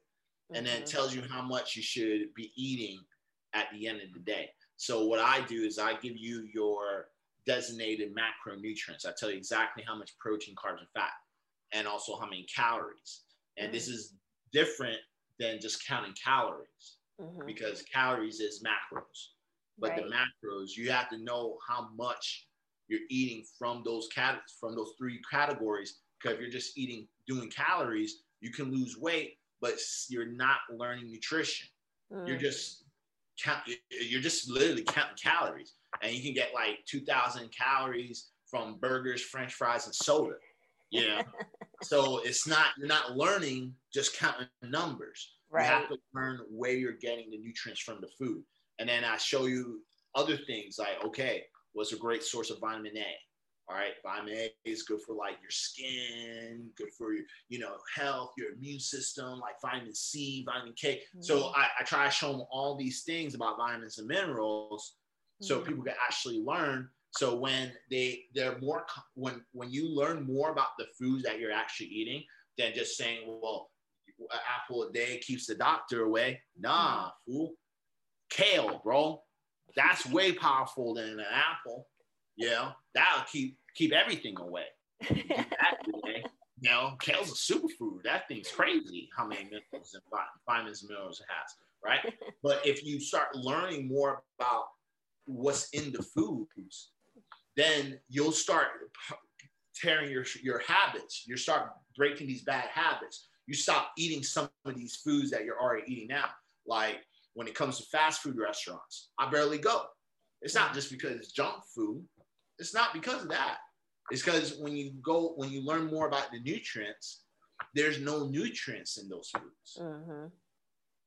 and then Mhm. tells you how much you should be eating at the end of the day. So what I do is I give you your designated macronutrients. I tell you exactly how much protein, carbs, and fat, and also how many calories. And this is different than just counting calories Mhm. because calories is macros. But the macros, you have to know how much you're eating from those cat from those three categories. Because if you're just eating doing calories, you can lose weight, but you're not learning nutrition. You're Mm. just count. You're just literally counting calories, and you can get like 2,000 calories from burgers, French fries, and soda. You know, [laughs] so it's not you're not learning just counting numbers. Right. You have to learn where you're getting the nutrients from the food. And then I show you other things like, okay, what's a great source of vitamin A? All right, vitamin A is good for like your skin, good for your, you know, health, your immune system, like vitamin C, vitamin K. So Mhm. I, I try to show them all these things about vitamins and minerals so Mhm. people can actually learn. So when they they're more when when you learn more about the foods that you're actually eating than just saying, well, an apple a day keeps the doctor away. Nah, fool. Kale, bro. That's way powerful than an apple. Yeah, that'll keep keep everything away. [laughs] That way, you know, kale's a superfood. That thing's crazy how many minerals and vi- vitamins and minerals it has, right? [laughs] But if you start learning more about what's in the foods, then you'll start tearing your your habits. You start breaking these bad habits. You stop eating some of these foods that you're already eating now. Like when it comes to fast food restaurants, I barely go. It's not just because it's junk food. It's not because of that. It's because when you go, when you learn more about the nutrients, there's no nutrients in those foods. Mhm.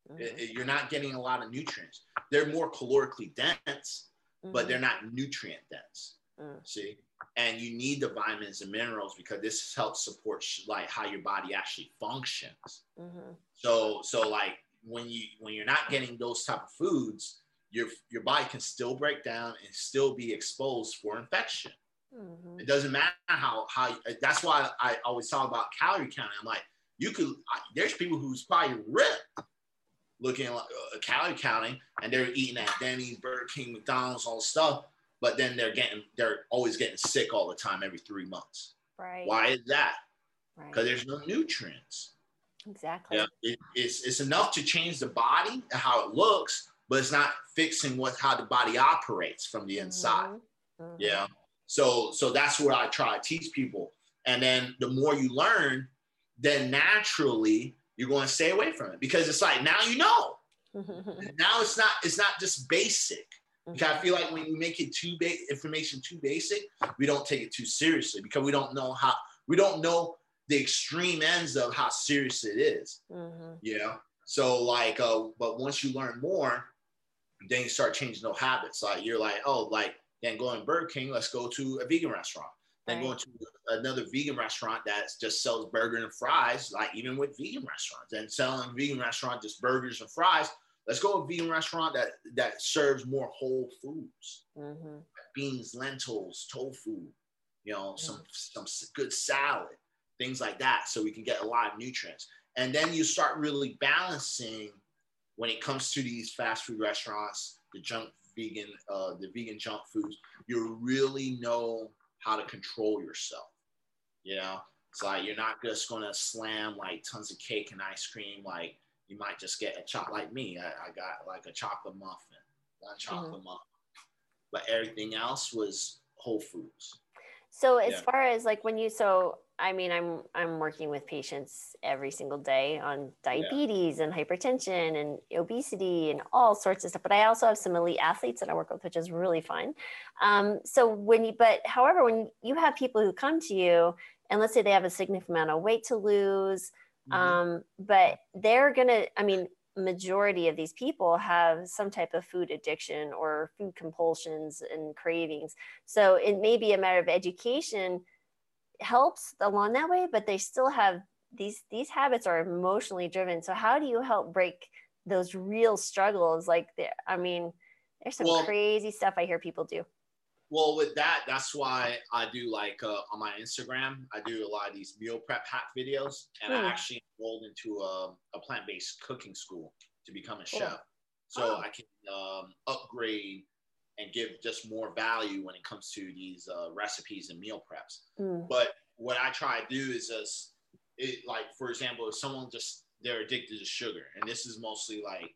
I- Mhm. I- You're not getting a lot of nutrients. They're more calorically dense, but Mhm. they're not nutrient dense. Mm. See, and you need the vitamins and minerals because this helps support sh- like how your body actually functions. Mhm. So, so like when you when you're not getting those type of foods, your your body can still break down and still be exposed for infection. Mhm. It doesn't matter how how. That's why I always talk about calorie counting. I'm like, you could. I, there's people who's probably ripped, looking like uh, calorie counting, and they're eating at Denny's, Burger King, McDonald's, all stuff. But then they're getting, they're always getting sick all the time, every three months. Right. Why is that? Right. Because there's no nutrients. Exactly. Yeah, it, it's it's enough to change the body and how it looks, but it's not fixing what how the body operates from the inside. Mhm. Mhm. Yeah. So so that's what I try to teach people. And then the more you learn, then naturally you're going to stay away from it because it's like now you know. [laughs] now it's not it's not just basic. Because I feel like when you make it too big information too basic, we don't take it too seriously because we don't know how we don't know the extreme ends of how serious it is. Mm-hmm. You know? So like uh, but once you learn more, then you start changing those habits. Like you're like, oh, like then going Burger King, let's go to a vegan restaurant. Then right. going to another vegan restaurant that just sells burger and fries, like even with vegan restaurants, and selling vegan restaurant just burgers and fries. Let's go to a vegan restaurant that that serves more whole foods, mm-hmm. beans, lentils, tofu, you know, mm-hmm. some some good salad, things like that, so we can get a lot of nutrients. And then you start really balancing when it comes to these fast food restaurants, the junk vegan, uh, the vegan junk foods. You really know how to control yourself. You know, it's like you're not just gonna slam like tons of cake and ice cream. Like you might just get a chocolate like me. I, I, got like a chocolate muffin, a chocolate mm-hmm. muffin, but everything else was whole foods. So as yeah. far as like when you so I mean, I'm I'm working with patients every single day on diabetes yeah. and hypertension and obesity and all sorts of stuff. But I also have some elite athletes that I work with, which is really fun. Um, so when you, but however, when you have people who come to you, and let's say they have a significant amount of weight to lose, mm-hmm. um, but they're gonna, I mean, majority of these people have some type of food addiction or food compulsions and cravings. So it may be a matter of education helps along that way, but they still have these these habits are emotionally driven. So how do you help break those real struggles? Like, I mean, there's some well, crazy stuff I hear people do. Well, with that, that's why I do like uh, on my Instagram, I do a lot of these meal prep hack videos, and I hmm. actually enrolled into a, a plant based cooking school to become a chef. So oh. I can um, upgrade and give just more value when it comes to these uh, recipes and meal preps. Mm. But what I try to do is just it, like, for example, if someone just they're addicted to sugar, and this is mostly like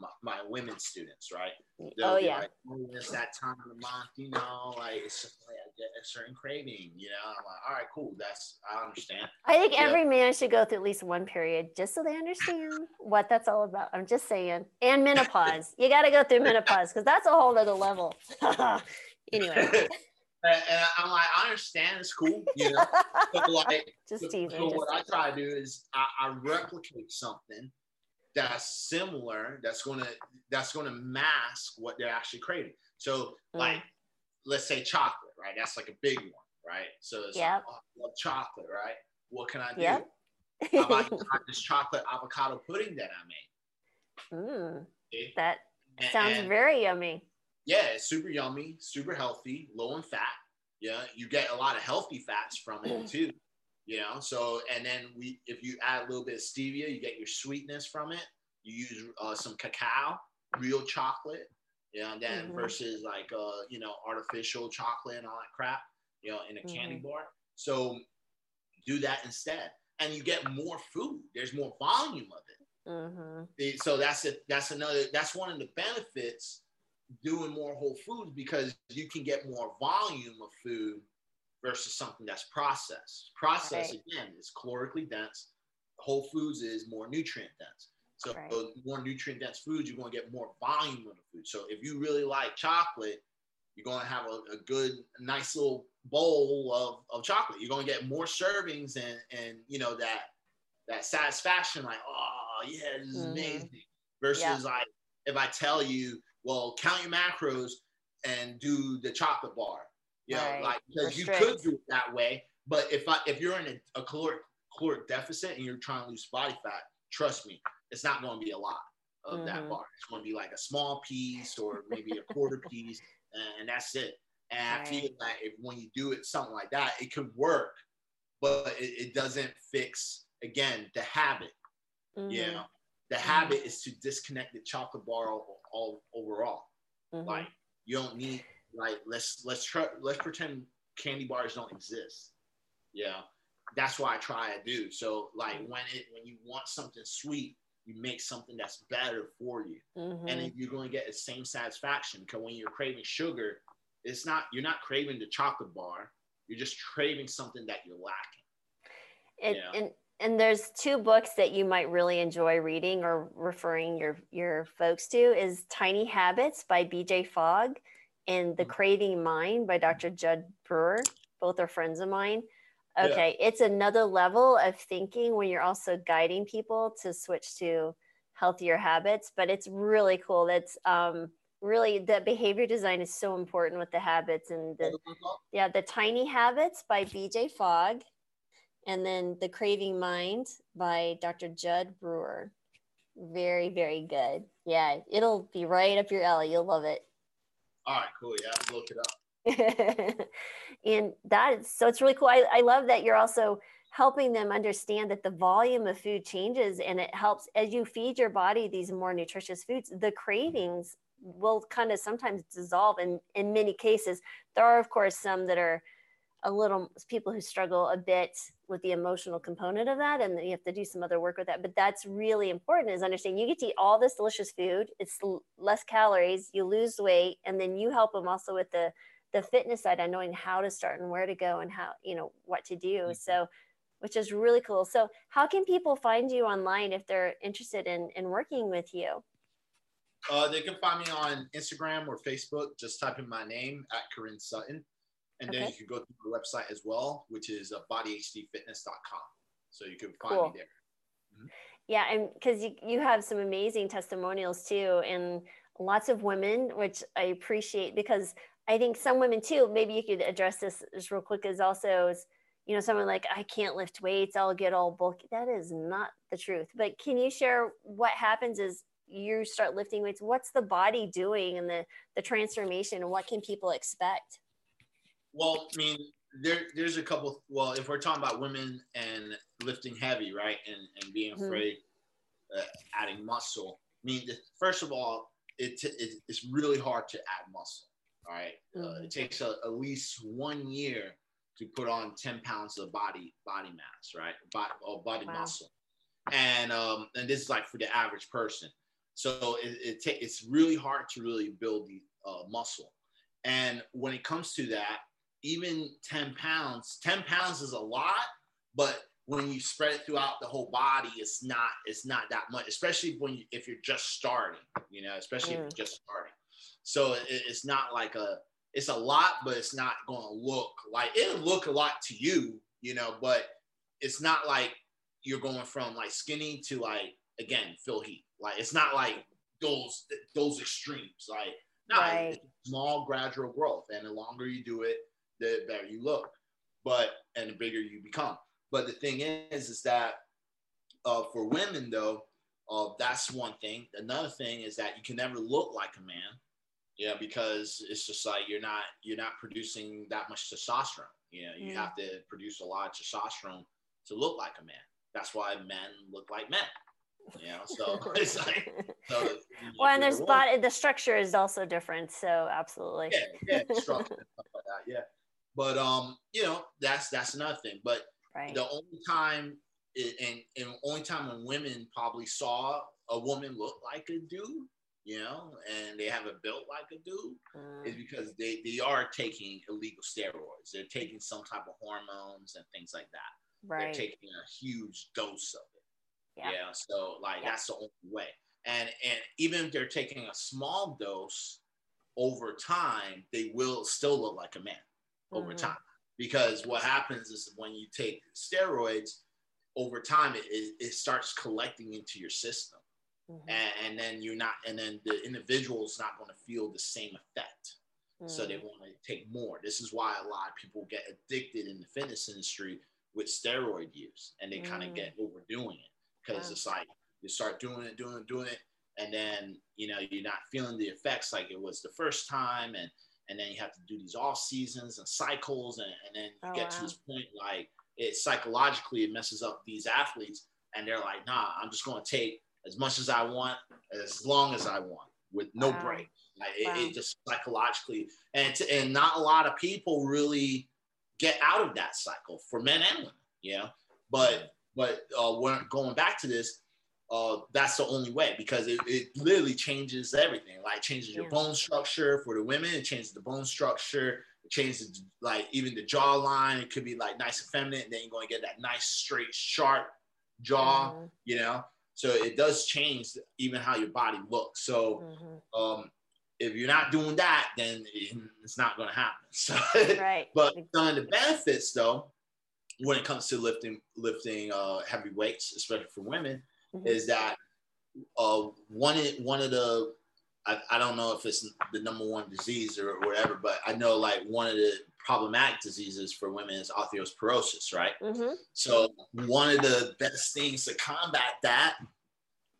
my, my women students, right? Mm. They'll oh yeah. Like, oh, it's that time of the month, you know, like it's just like I get a certain craving, you know. I'm like, all right, cool. That's I understand. I think yeah. every man should go through at least one period just so they understand what that's all about. I'm just saying. And menopause. you got to go through menopause because that's a whole other level. [laughs] anyway. [laughs] And, I'm like, I understand it's cool, you know. so like, [laughs] just teasing. So, so what I try to do is I, I replicate something that's similar that's going to that's going to mask what they're actually craving so mm. like let's say chocolate right? That's like a big one right? So it's yep. like, oh, I love chocolate right? What can i do? Yep. how about [laughs] this chocolate avocado pudding that i made? Mm, okay. that sounds and, very yummy. Yeah it's super yummy super healthy low in fat. Yeah you get a lot of healthy fats from it [clears throat] too you know so and then we if you add a little bit of stevia you get your sweetness from it you use uh, some cacao real chocolate you know then mm-hmm. versus like uh you know artificial chocolate and all that crap you know in a mm-hmm. candy bar so do that instead and you get more food there's more volume of it mm-hmm. so that's it that's another that's one of the benefits doing more whole foods because you can get more volume of food versus something that's processed. Processed right. again is calorically dense. Whole foods is more nutrient dense. So right. more nutrient dense foods, you're going to get more volume of the food. So if you really like chocolate, you're going to have a, a good, nice little bowl of, of chocolate. You're going to get more servings and and you know that that satisfaction, like oh yeah, this is mm-hmm. amazing. Versus yeah. like if I tell you, well, count your macros and do the chocolate bar you know, right. like because you could do it that way. But if I if you're in a, a caloric caloric deficit and you're trying to lose body fat, trust me, it's not going to be a lot of mm-hmm. that bar. It's going to be like a small piece or maybe a quarter [laughs] piece, and that's it. And right. I feel like if when you do it something like that, it could work, but it, it doesn't fix again the habit. Mm-hmm. You know, the mm-hmm. habit is to disconnect the chocolate bar all, all overall. Mm-hmm. Like you don't need like let's let's try let's pretend candy bars don't exist. Yeah. That's why I try to do. So like when it when you want something sweet, you make something that's better for you. Mm-hmm. And then you're going to get the same satisfaction because when you're craving sugar, it's not you're not craving the chocolate bar. you're just craving something that you're lacking. And, yeah. and and there's two books that you might really enjoy reading or referring your your folks to is Tiny Habits by BJ Fogg and The mm-hmm. Craving Mind by Dr. Jud Brewer. Both are friends of mine. Okay, yeah. it's another level of thinking when you're also guiding people to switch to healthier habits, but it's really cool. That's um really the behavior design is so important with the habits and the yeah, the tiny habits by BJ Fogg and then The Craving Mind by Dr. Jud Brewer. Very, very good. Yeah, it'll be right up your alley. You'll love it. All right, cool. Yeah, look it up. [laughs] and that is so it's really cool. I, I love that you're also helping them understand that the volume of food changes and it helps as you feed your body these more nutritious foods, the cravings will kind of sometimes dissolve in in many cases. There are of course some that are a little people who struggle a bit with the emotional component of that and you have to do some other work with that but that's really important is understanding you get to eat all this delicious food it's less calories you lose weight and then you help them also with the the fitness side on knowing how to start and where to go and how you know what to do mm-hmm. so which is really cool. So how can people find you online if they're interested in in working with you? Uh, they can find me on instagram or facebook just type in my name at Korin Sutton and okay. then you can go to the website as well, which is uh, bodyhdfitness.com. So you can find cool. me there. Mm-hmm. Yeah, and because you, you have some amazing testimonials too, and lots of women, which I appreciate because I think some women too, maybe you could address this just real quick, is also, is, you know, someone like, I can't lift weights, I'll get all bulky. That is not the truth. But can you share what happens is you start lifting weights? What's the body doing and the, the transformation, and what can people expect? Well, I mean, there, there's a couple. Well, if we're talking about women and lifting heavy, right, and, and being mm-hmm. afraid, uh, adding muscle. I mean, the, first of all, it, it, it's really hard to add muscle. All right, mm-hmm. uh, it takes a, at least one year to put on 10 pounds of body body mass, right? Body, or body wow. muscle, and um, and this is like for the average person. So it, it ta- it's really hard to really build the uh, muscle. And when it comes to that, even 10 pounds, 10 pounds is a lot, but when you spread it throughout the whole body, it's not, it's not that much, especially when you, if you're just starting, you know, especially mm. if you're just starting. So it, it's not like a, it's a lot, but it's not going to look like it'll look a lot to you, you know, but it's not like you're going from like skinny to like, again, Phil Heath. Like, it's not like those, those extremes. Like, no, right. small gradual growth. And the longer you do it, the better you look, but and the bigger you become. But the thing is, is that uh, for women though, uh, that's one thing. Another thing is that you can never look like a man, yeah, because it's just like you're not you're not producing that much testosterone. You know, you mm. have to produce a lot of testosterone to look like a man. That's why men look like men. You know, so [laughs] [laughs] it's like so, well, and there's body the structure is also different. So absolutely. Yeah, yeah, [laughs] structure, like that, yeah. But um, you know, that's that's another thing. But right. the only time and and only time when women probably saw a woman look like a dude, you know, and they have a built like a dude, mm. is because they they are taking illegal steroids. They're taking some type of hormones and things like that. Right. They're taking a huge dose of it. Yeah. yeah so like yeah. that's the only way. And and even if they're taking a small dose over time, they will still look like a man over mm-hmm. time. Because what happens is when you take steroids, over time it, it, it starts collecting into your system. Mm-hmm. And, and, then you're not, and then the individual is not going to feel the same effect. Mm-hmm. So they mm. want to take more. This is why a lot of people get addicted in the fitness industry with steroid use and they kind of get mm. overdoing it because yeah. it's like you start doing it, doing it, doing it, and then you know you're not feeling the effects like it was the first time, and and then you have to do these off seasons and cycles, and, and then you oh, get wow. to this point like it psychologically it messes up these athletes, and they're like, nah, I'm just going to take as much as I want, as long as I want, with no wow. break. Like wow. it, it, just psychologically, and to, and not a lot of people really get out of that cycle for men and women, you know. But but uh, going back to this, uh, that's the only way because it, it literally changes everything. Like changes your yeah. bone structure for the women, it changes the bone structure change the, like even the jawline. It could be like nice and feminine. And then you're going to get that nice, straight, sharp jaw. Mhm. You know, so it does change even how your body looks. So Mhm. um, if you're not doing that, then it's not going to happen. [laughs] So, Right. but some of the benefits though, when it comes to lifting lifting uh, heavy weights, especially for women, Mhm. is that uh, one one of the I, I don't know if it's the number one disease or whatever, but I know like one of the problematic diseases for women is osteoporosis, right? Mhm. So one of the best things to combat that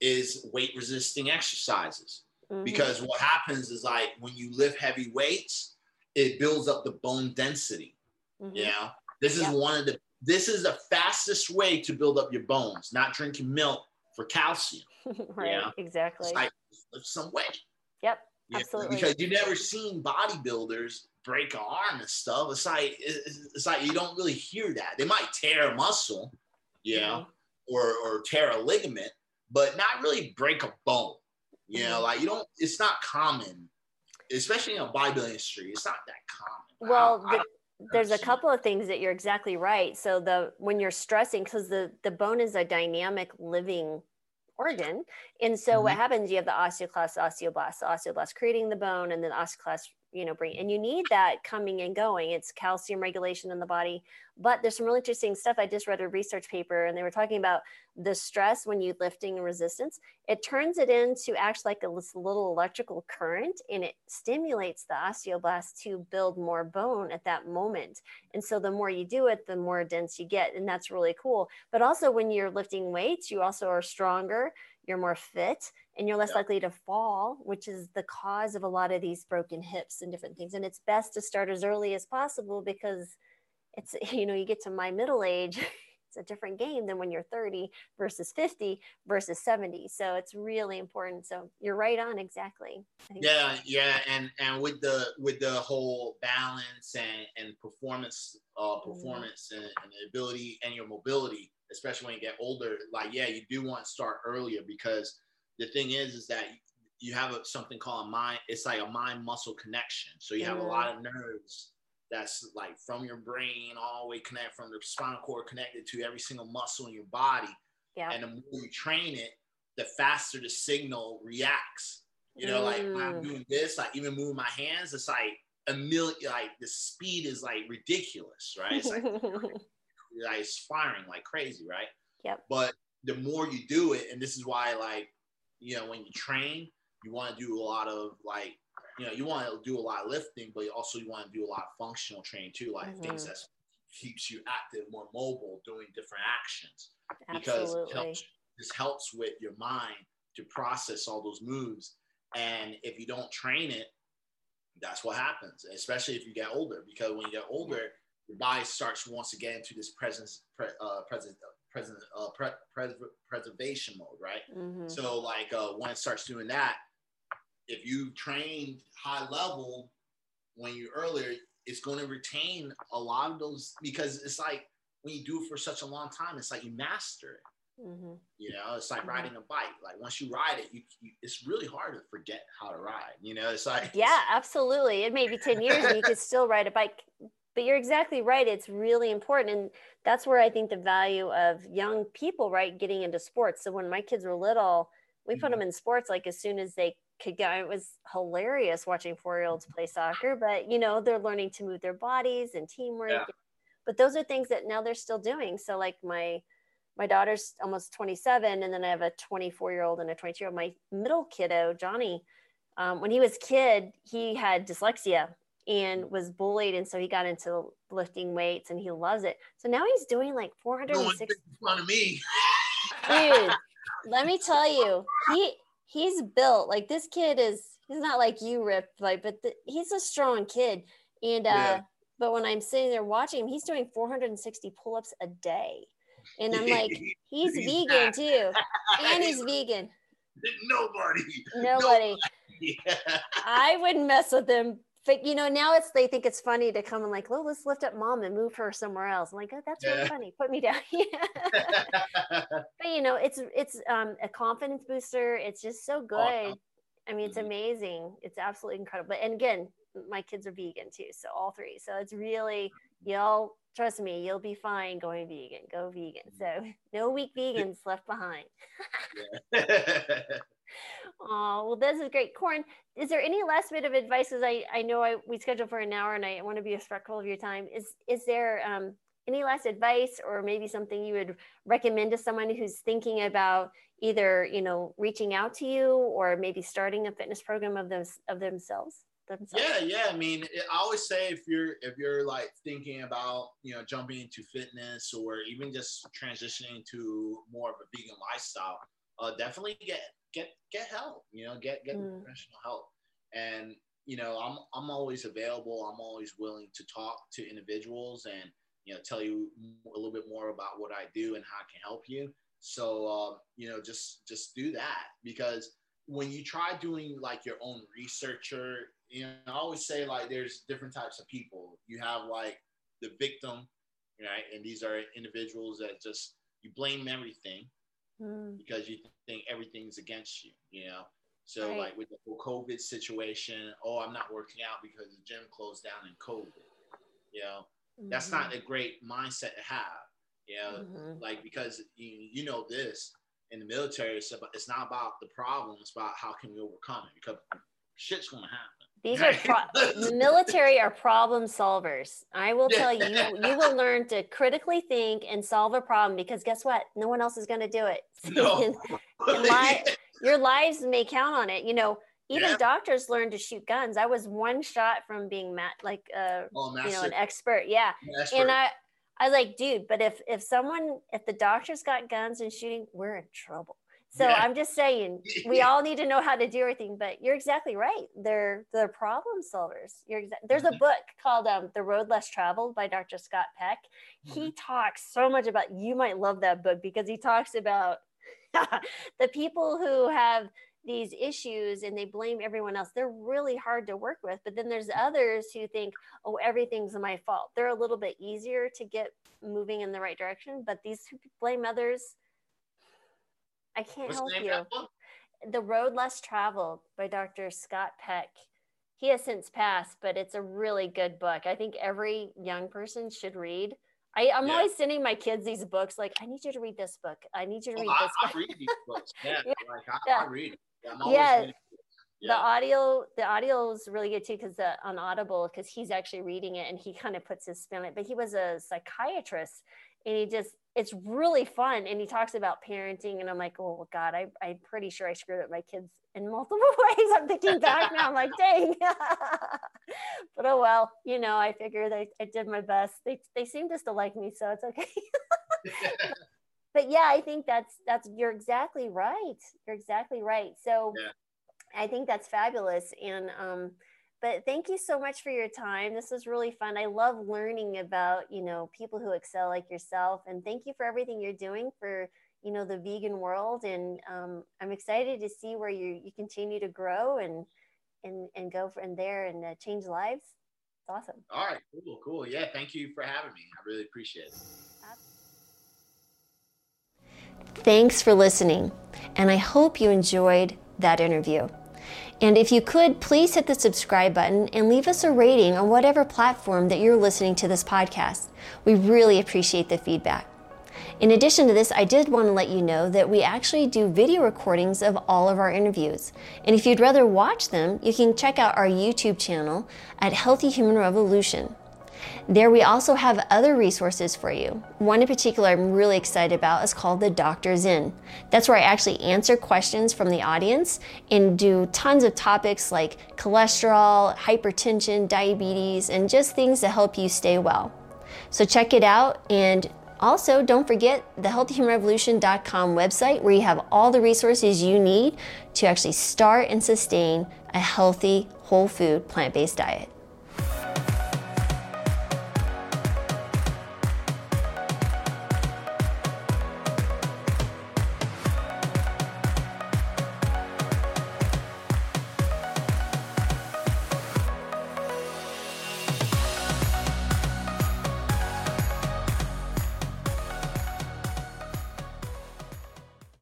is weight resisting exercises Mhm. because what happens is like when you lift heavy weights, it builds up the bone density. Mhm. You know, this is Yeah. one of the this is the fastest way to build up your bones, not drinking milk for calcium. [laughs] right. Yeah. Exactly. Like lift some weight. Yep. You know, Absolutely. because you've never seen bodybuilders break an arm and stuff. It's like it's, like you don't really hear that. They might tear a muscle, you know, Mm-hmm. or or tear a ligament, but not really break a bone. You know, Mhm. like you don't. It's not common, especially in a bodybuilding industry. It's not that common. well I- I- there's a couple of things that you're exactly right so the when you're stressing because the the bone is a dynamic living organ and so what Mhm. happens you have the osteoclast osteoblast the osteoblast creating the bone and then the osteoclast you know bring and you need that coming and going. It's calcium regulation in the body but there's some really interesting stuff. I just read a research paper and they were talking about the stress when you lifting and resistance. It turns it into actually like a little electrical current and it stimulates the osteoblast to build more bone at that moment. And so the more you do it the more dense you get and that's really cool. But also when you're lifting weights you also are stronger you're more fit and you're less Yeah. likely to fall which is the cause of a lot of these broken hips and different things. And it's best to start as early as possible because it's [laughs] you know you get to my middle age [laughs] it's a different game than when you're 30 versus 50 versus 70 so it's really important. So you're right on exactly. Yeah, yeah, and and with the with the whole balance and and performance, uh, performance and, and the ability and your mobility, especially when you get older. Like, yeah, you do want to start earlier because the thing is, is that you have a, something called a mind. It's like a mind muscle connection. So you have a lot of nerves that's like from your brain all the way connect from the spinal cord connected to every single muscle in your body. yeah And the more you train it, the faster the signal reacts. You know, like when I'm Mm. doing this, like even moving my hands, it's like a million, like the speed is like ridiculous, right? It's like, [laughs] like it's firing like crazy, right? Yep. But the more you do it, and this is why, like, you know, when you train, you want to do a lot of like, you know, you want to do a lot of lifting, but also you want to do a lot of functional training too, like things Mhm. that keeps you active, more mobile, doing different actions because it helps, this helps with your mind to process all those moves. And if you don't train it, that's what happens, especially if you get older. Because when you get older, your body starts wants to get into this presence, pre, uh, present, present, uh, pre, pres, preservation mode, right? Mhm. So like uh, when it starts doing that, if you trained high level when you're earlier, it's going to retain a lot of those because it's like when you do it for such a long time, it's like you master it. Mhm. You know, it's like Mhm. riding a bike. Like once you ride it, you, you it's really hard to forget how to ride. You know, it's like yeah absolutely it may be 10 years and you could still ride a bike but you're exactly right it's really important and that's where i think the value of young people right getting into sports so when my kids were little we put Mhm. them in sports like as soon as they could go it was hilarious watching four-year-olds play soccer but you know they're learning to move their bodies and teamwork Yeah. but those are things that now they're still doing so like my my daughter's almost 27 and then i have a 24 year old and a 22 year old my middle kiddo johnny um, when he was kid he had dyslexia and was bullied and so he got into lifting weights and he loves it so now he's doing like no one's 460 making fun of me. dude [laughs] let me tell you he he's built like this kid is he's not like you ripped like but the, he's a strong kid and uh Yeah. but when i'm sitting there watching him he's doing 460 pull-ups a day and i'm like [laughs] he's, He's vegan not. too [laughs] and he's vegan nobody. nobody Yeah. i wouldn't mess with him you know now it's they think it's funny to come and like well let's lift up mom and move her somewhere else i'm like oh that's really funny put me down [laughs] [laughs] but you know it's it's um a confidence booster it's just so good Awesome. i mean it's Mhm. amazing it's absolutely incredible and again my kids are vegan too, so all three. So it's really y'all trust me, you'll be fine going vegan. Go vegan. So [laughs] no weak vegans left behind. Oh well, this is great, Korin. Is there any last bit of advice? Because I I know I we scheduled for an hour, and I want to be respectful of your time. Is is there um, any last advice, or maybe something you would recommend to someone who's thinking about either you know reaching out to you or maybe starting a fitness program of those, of themselves? themselves. Yeah, yeah. I mean, I always say if you're if you're like thinking about you know jumping into fitness or even just transitioning to more of a vegan lifestyle, uh, definitely get get get help. You know, get get mm. professional help. And you know, I'm I'm always available. I'm always willing to talk to individuals and you know tell you a little bit more about what I do and how I can help you. So uh, you know, just just do that because when you try doing like your own researcher you know, I always say like there's different types of people. You have like the victim, right? And these are individuals that just you blame everything mm. because you think everything's against you, you know. So right. like with the whole COVID situation, oh, I'm not working out because the gym closed down in COVID. You know, mm-hmm. that's not mm-hmm. a great mindset to have. You know, mm-hmm. like because you, you know this in the military, it's about it's not about the problem, it's about how can we overcome it because shit's gonna happen. These are pro- [laughs] military are problem solvers. I will tell you, you will learn to critically think and solve a problem because guess what? No one else is going to do it. [laughs] No. and, and li- your lives may count on it. You know, even yeah. doctors learn to shoot guns. I was one shot from being mat like uh, oh, you know an expert. Yeah, master. and I I was like, dude, but if if someone if the doctors got guns and shooting, we're in trouble. So yeah. I'm just saying, [laughs] we all need to know how to do everything. But you're exactly right. They're they're problem solvers. You're exa- there's a mm-hmm. book called um, "The Road Less Traveled" by Dr. Scott Peck. Mm-hmm. He talks so much about. You might love that book because he talks about [laughs] the people who have these issues and they blame everyone else. They're really hard to work with. But then there's others who think, oh, everything's my fault. They're a little bit easier to get moving in the right direction. But these who blame others I can't What's help you. The Road Less Traveled by Dr. Scott Peck. He has since passed, but it's a really good book. I think every young person should read. I, am yeah. always sending my kids these books. Like, I need you to read this book. I need you to oh, read this. I, book. I read these books. [laughs] Yeah, yeah. like I, yeah. I read. yeah. yeah. the audio the audio is really good too because uh, on audible because he's actually reading it and he kind of puts his spin on it but he was a psychiatrist and he just it's really fun and he talks about parenting and i'm like oh god I, i'm pretty sure i screwed up my kids in multiple [laughs] ways. I'm thinking back now i'm like dang. [laughs] But oh well you know i figured I, I did my best. They, they seem to still like me so it's okay. [laughs] But yeah i think that's that's you're exactly right. You're exactly right. So yeah. i think that's fabulous and um but thank you so much for your time. This was really fun. I love learning about you know people who excel like yourself and thank you for everything you're doing for you know the vegan world and um, i'm excited to see where you you continue to grow and and and go from there and uh, change lives. It's awesome. All right. Cool cool. Yeah thank you for having me. I really appreciate it. Thanks for listening and i hope you enjoyed that interview and if you could, please hit the subscribe button and leave us a rating on whatever platform that you're listening to this podcast. We really appreciate the feedback. In addition to this, I did want to let you know that we actually do video recordings of all of our interviews. And if you'd rather watch them, you can check out our YouTube channel at Healthy Human Revolution. There, we also have other resources for you. One in particular I'm really excited about is called the Doctor's In. That's where I actually answer questions from the audience and do tons of topics like cholesterol, hypertension, diabetes, and just things to help you stay well. So check it out and also, don't forget the healthyhumanrevolution.com website where you have all the resources you need to actually start and sustain a healthy, whole food, plant based diet.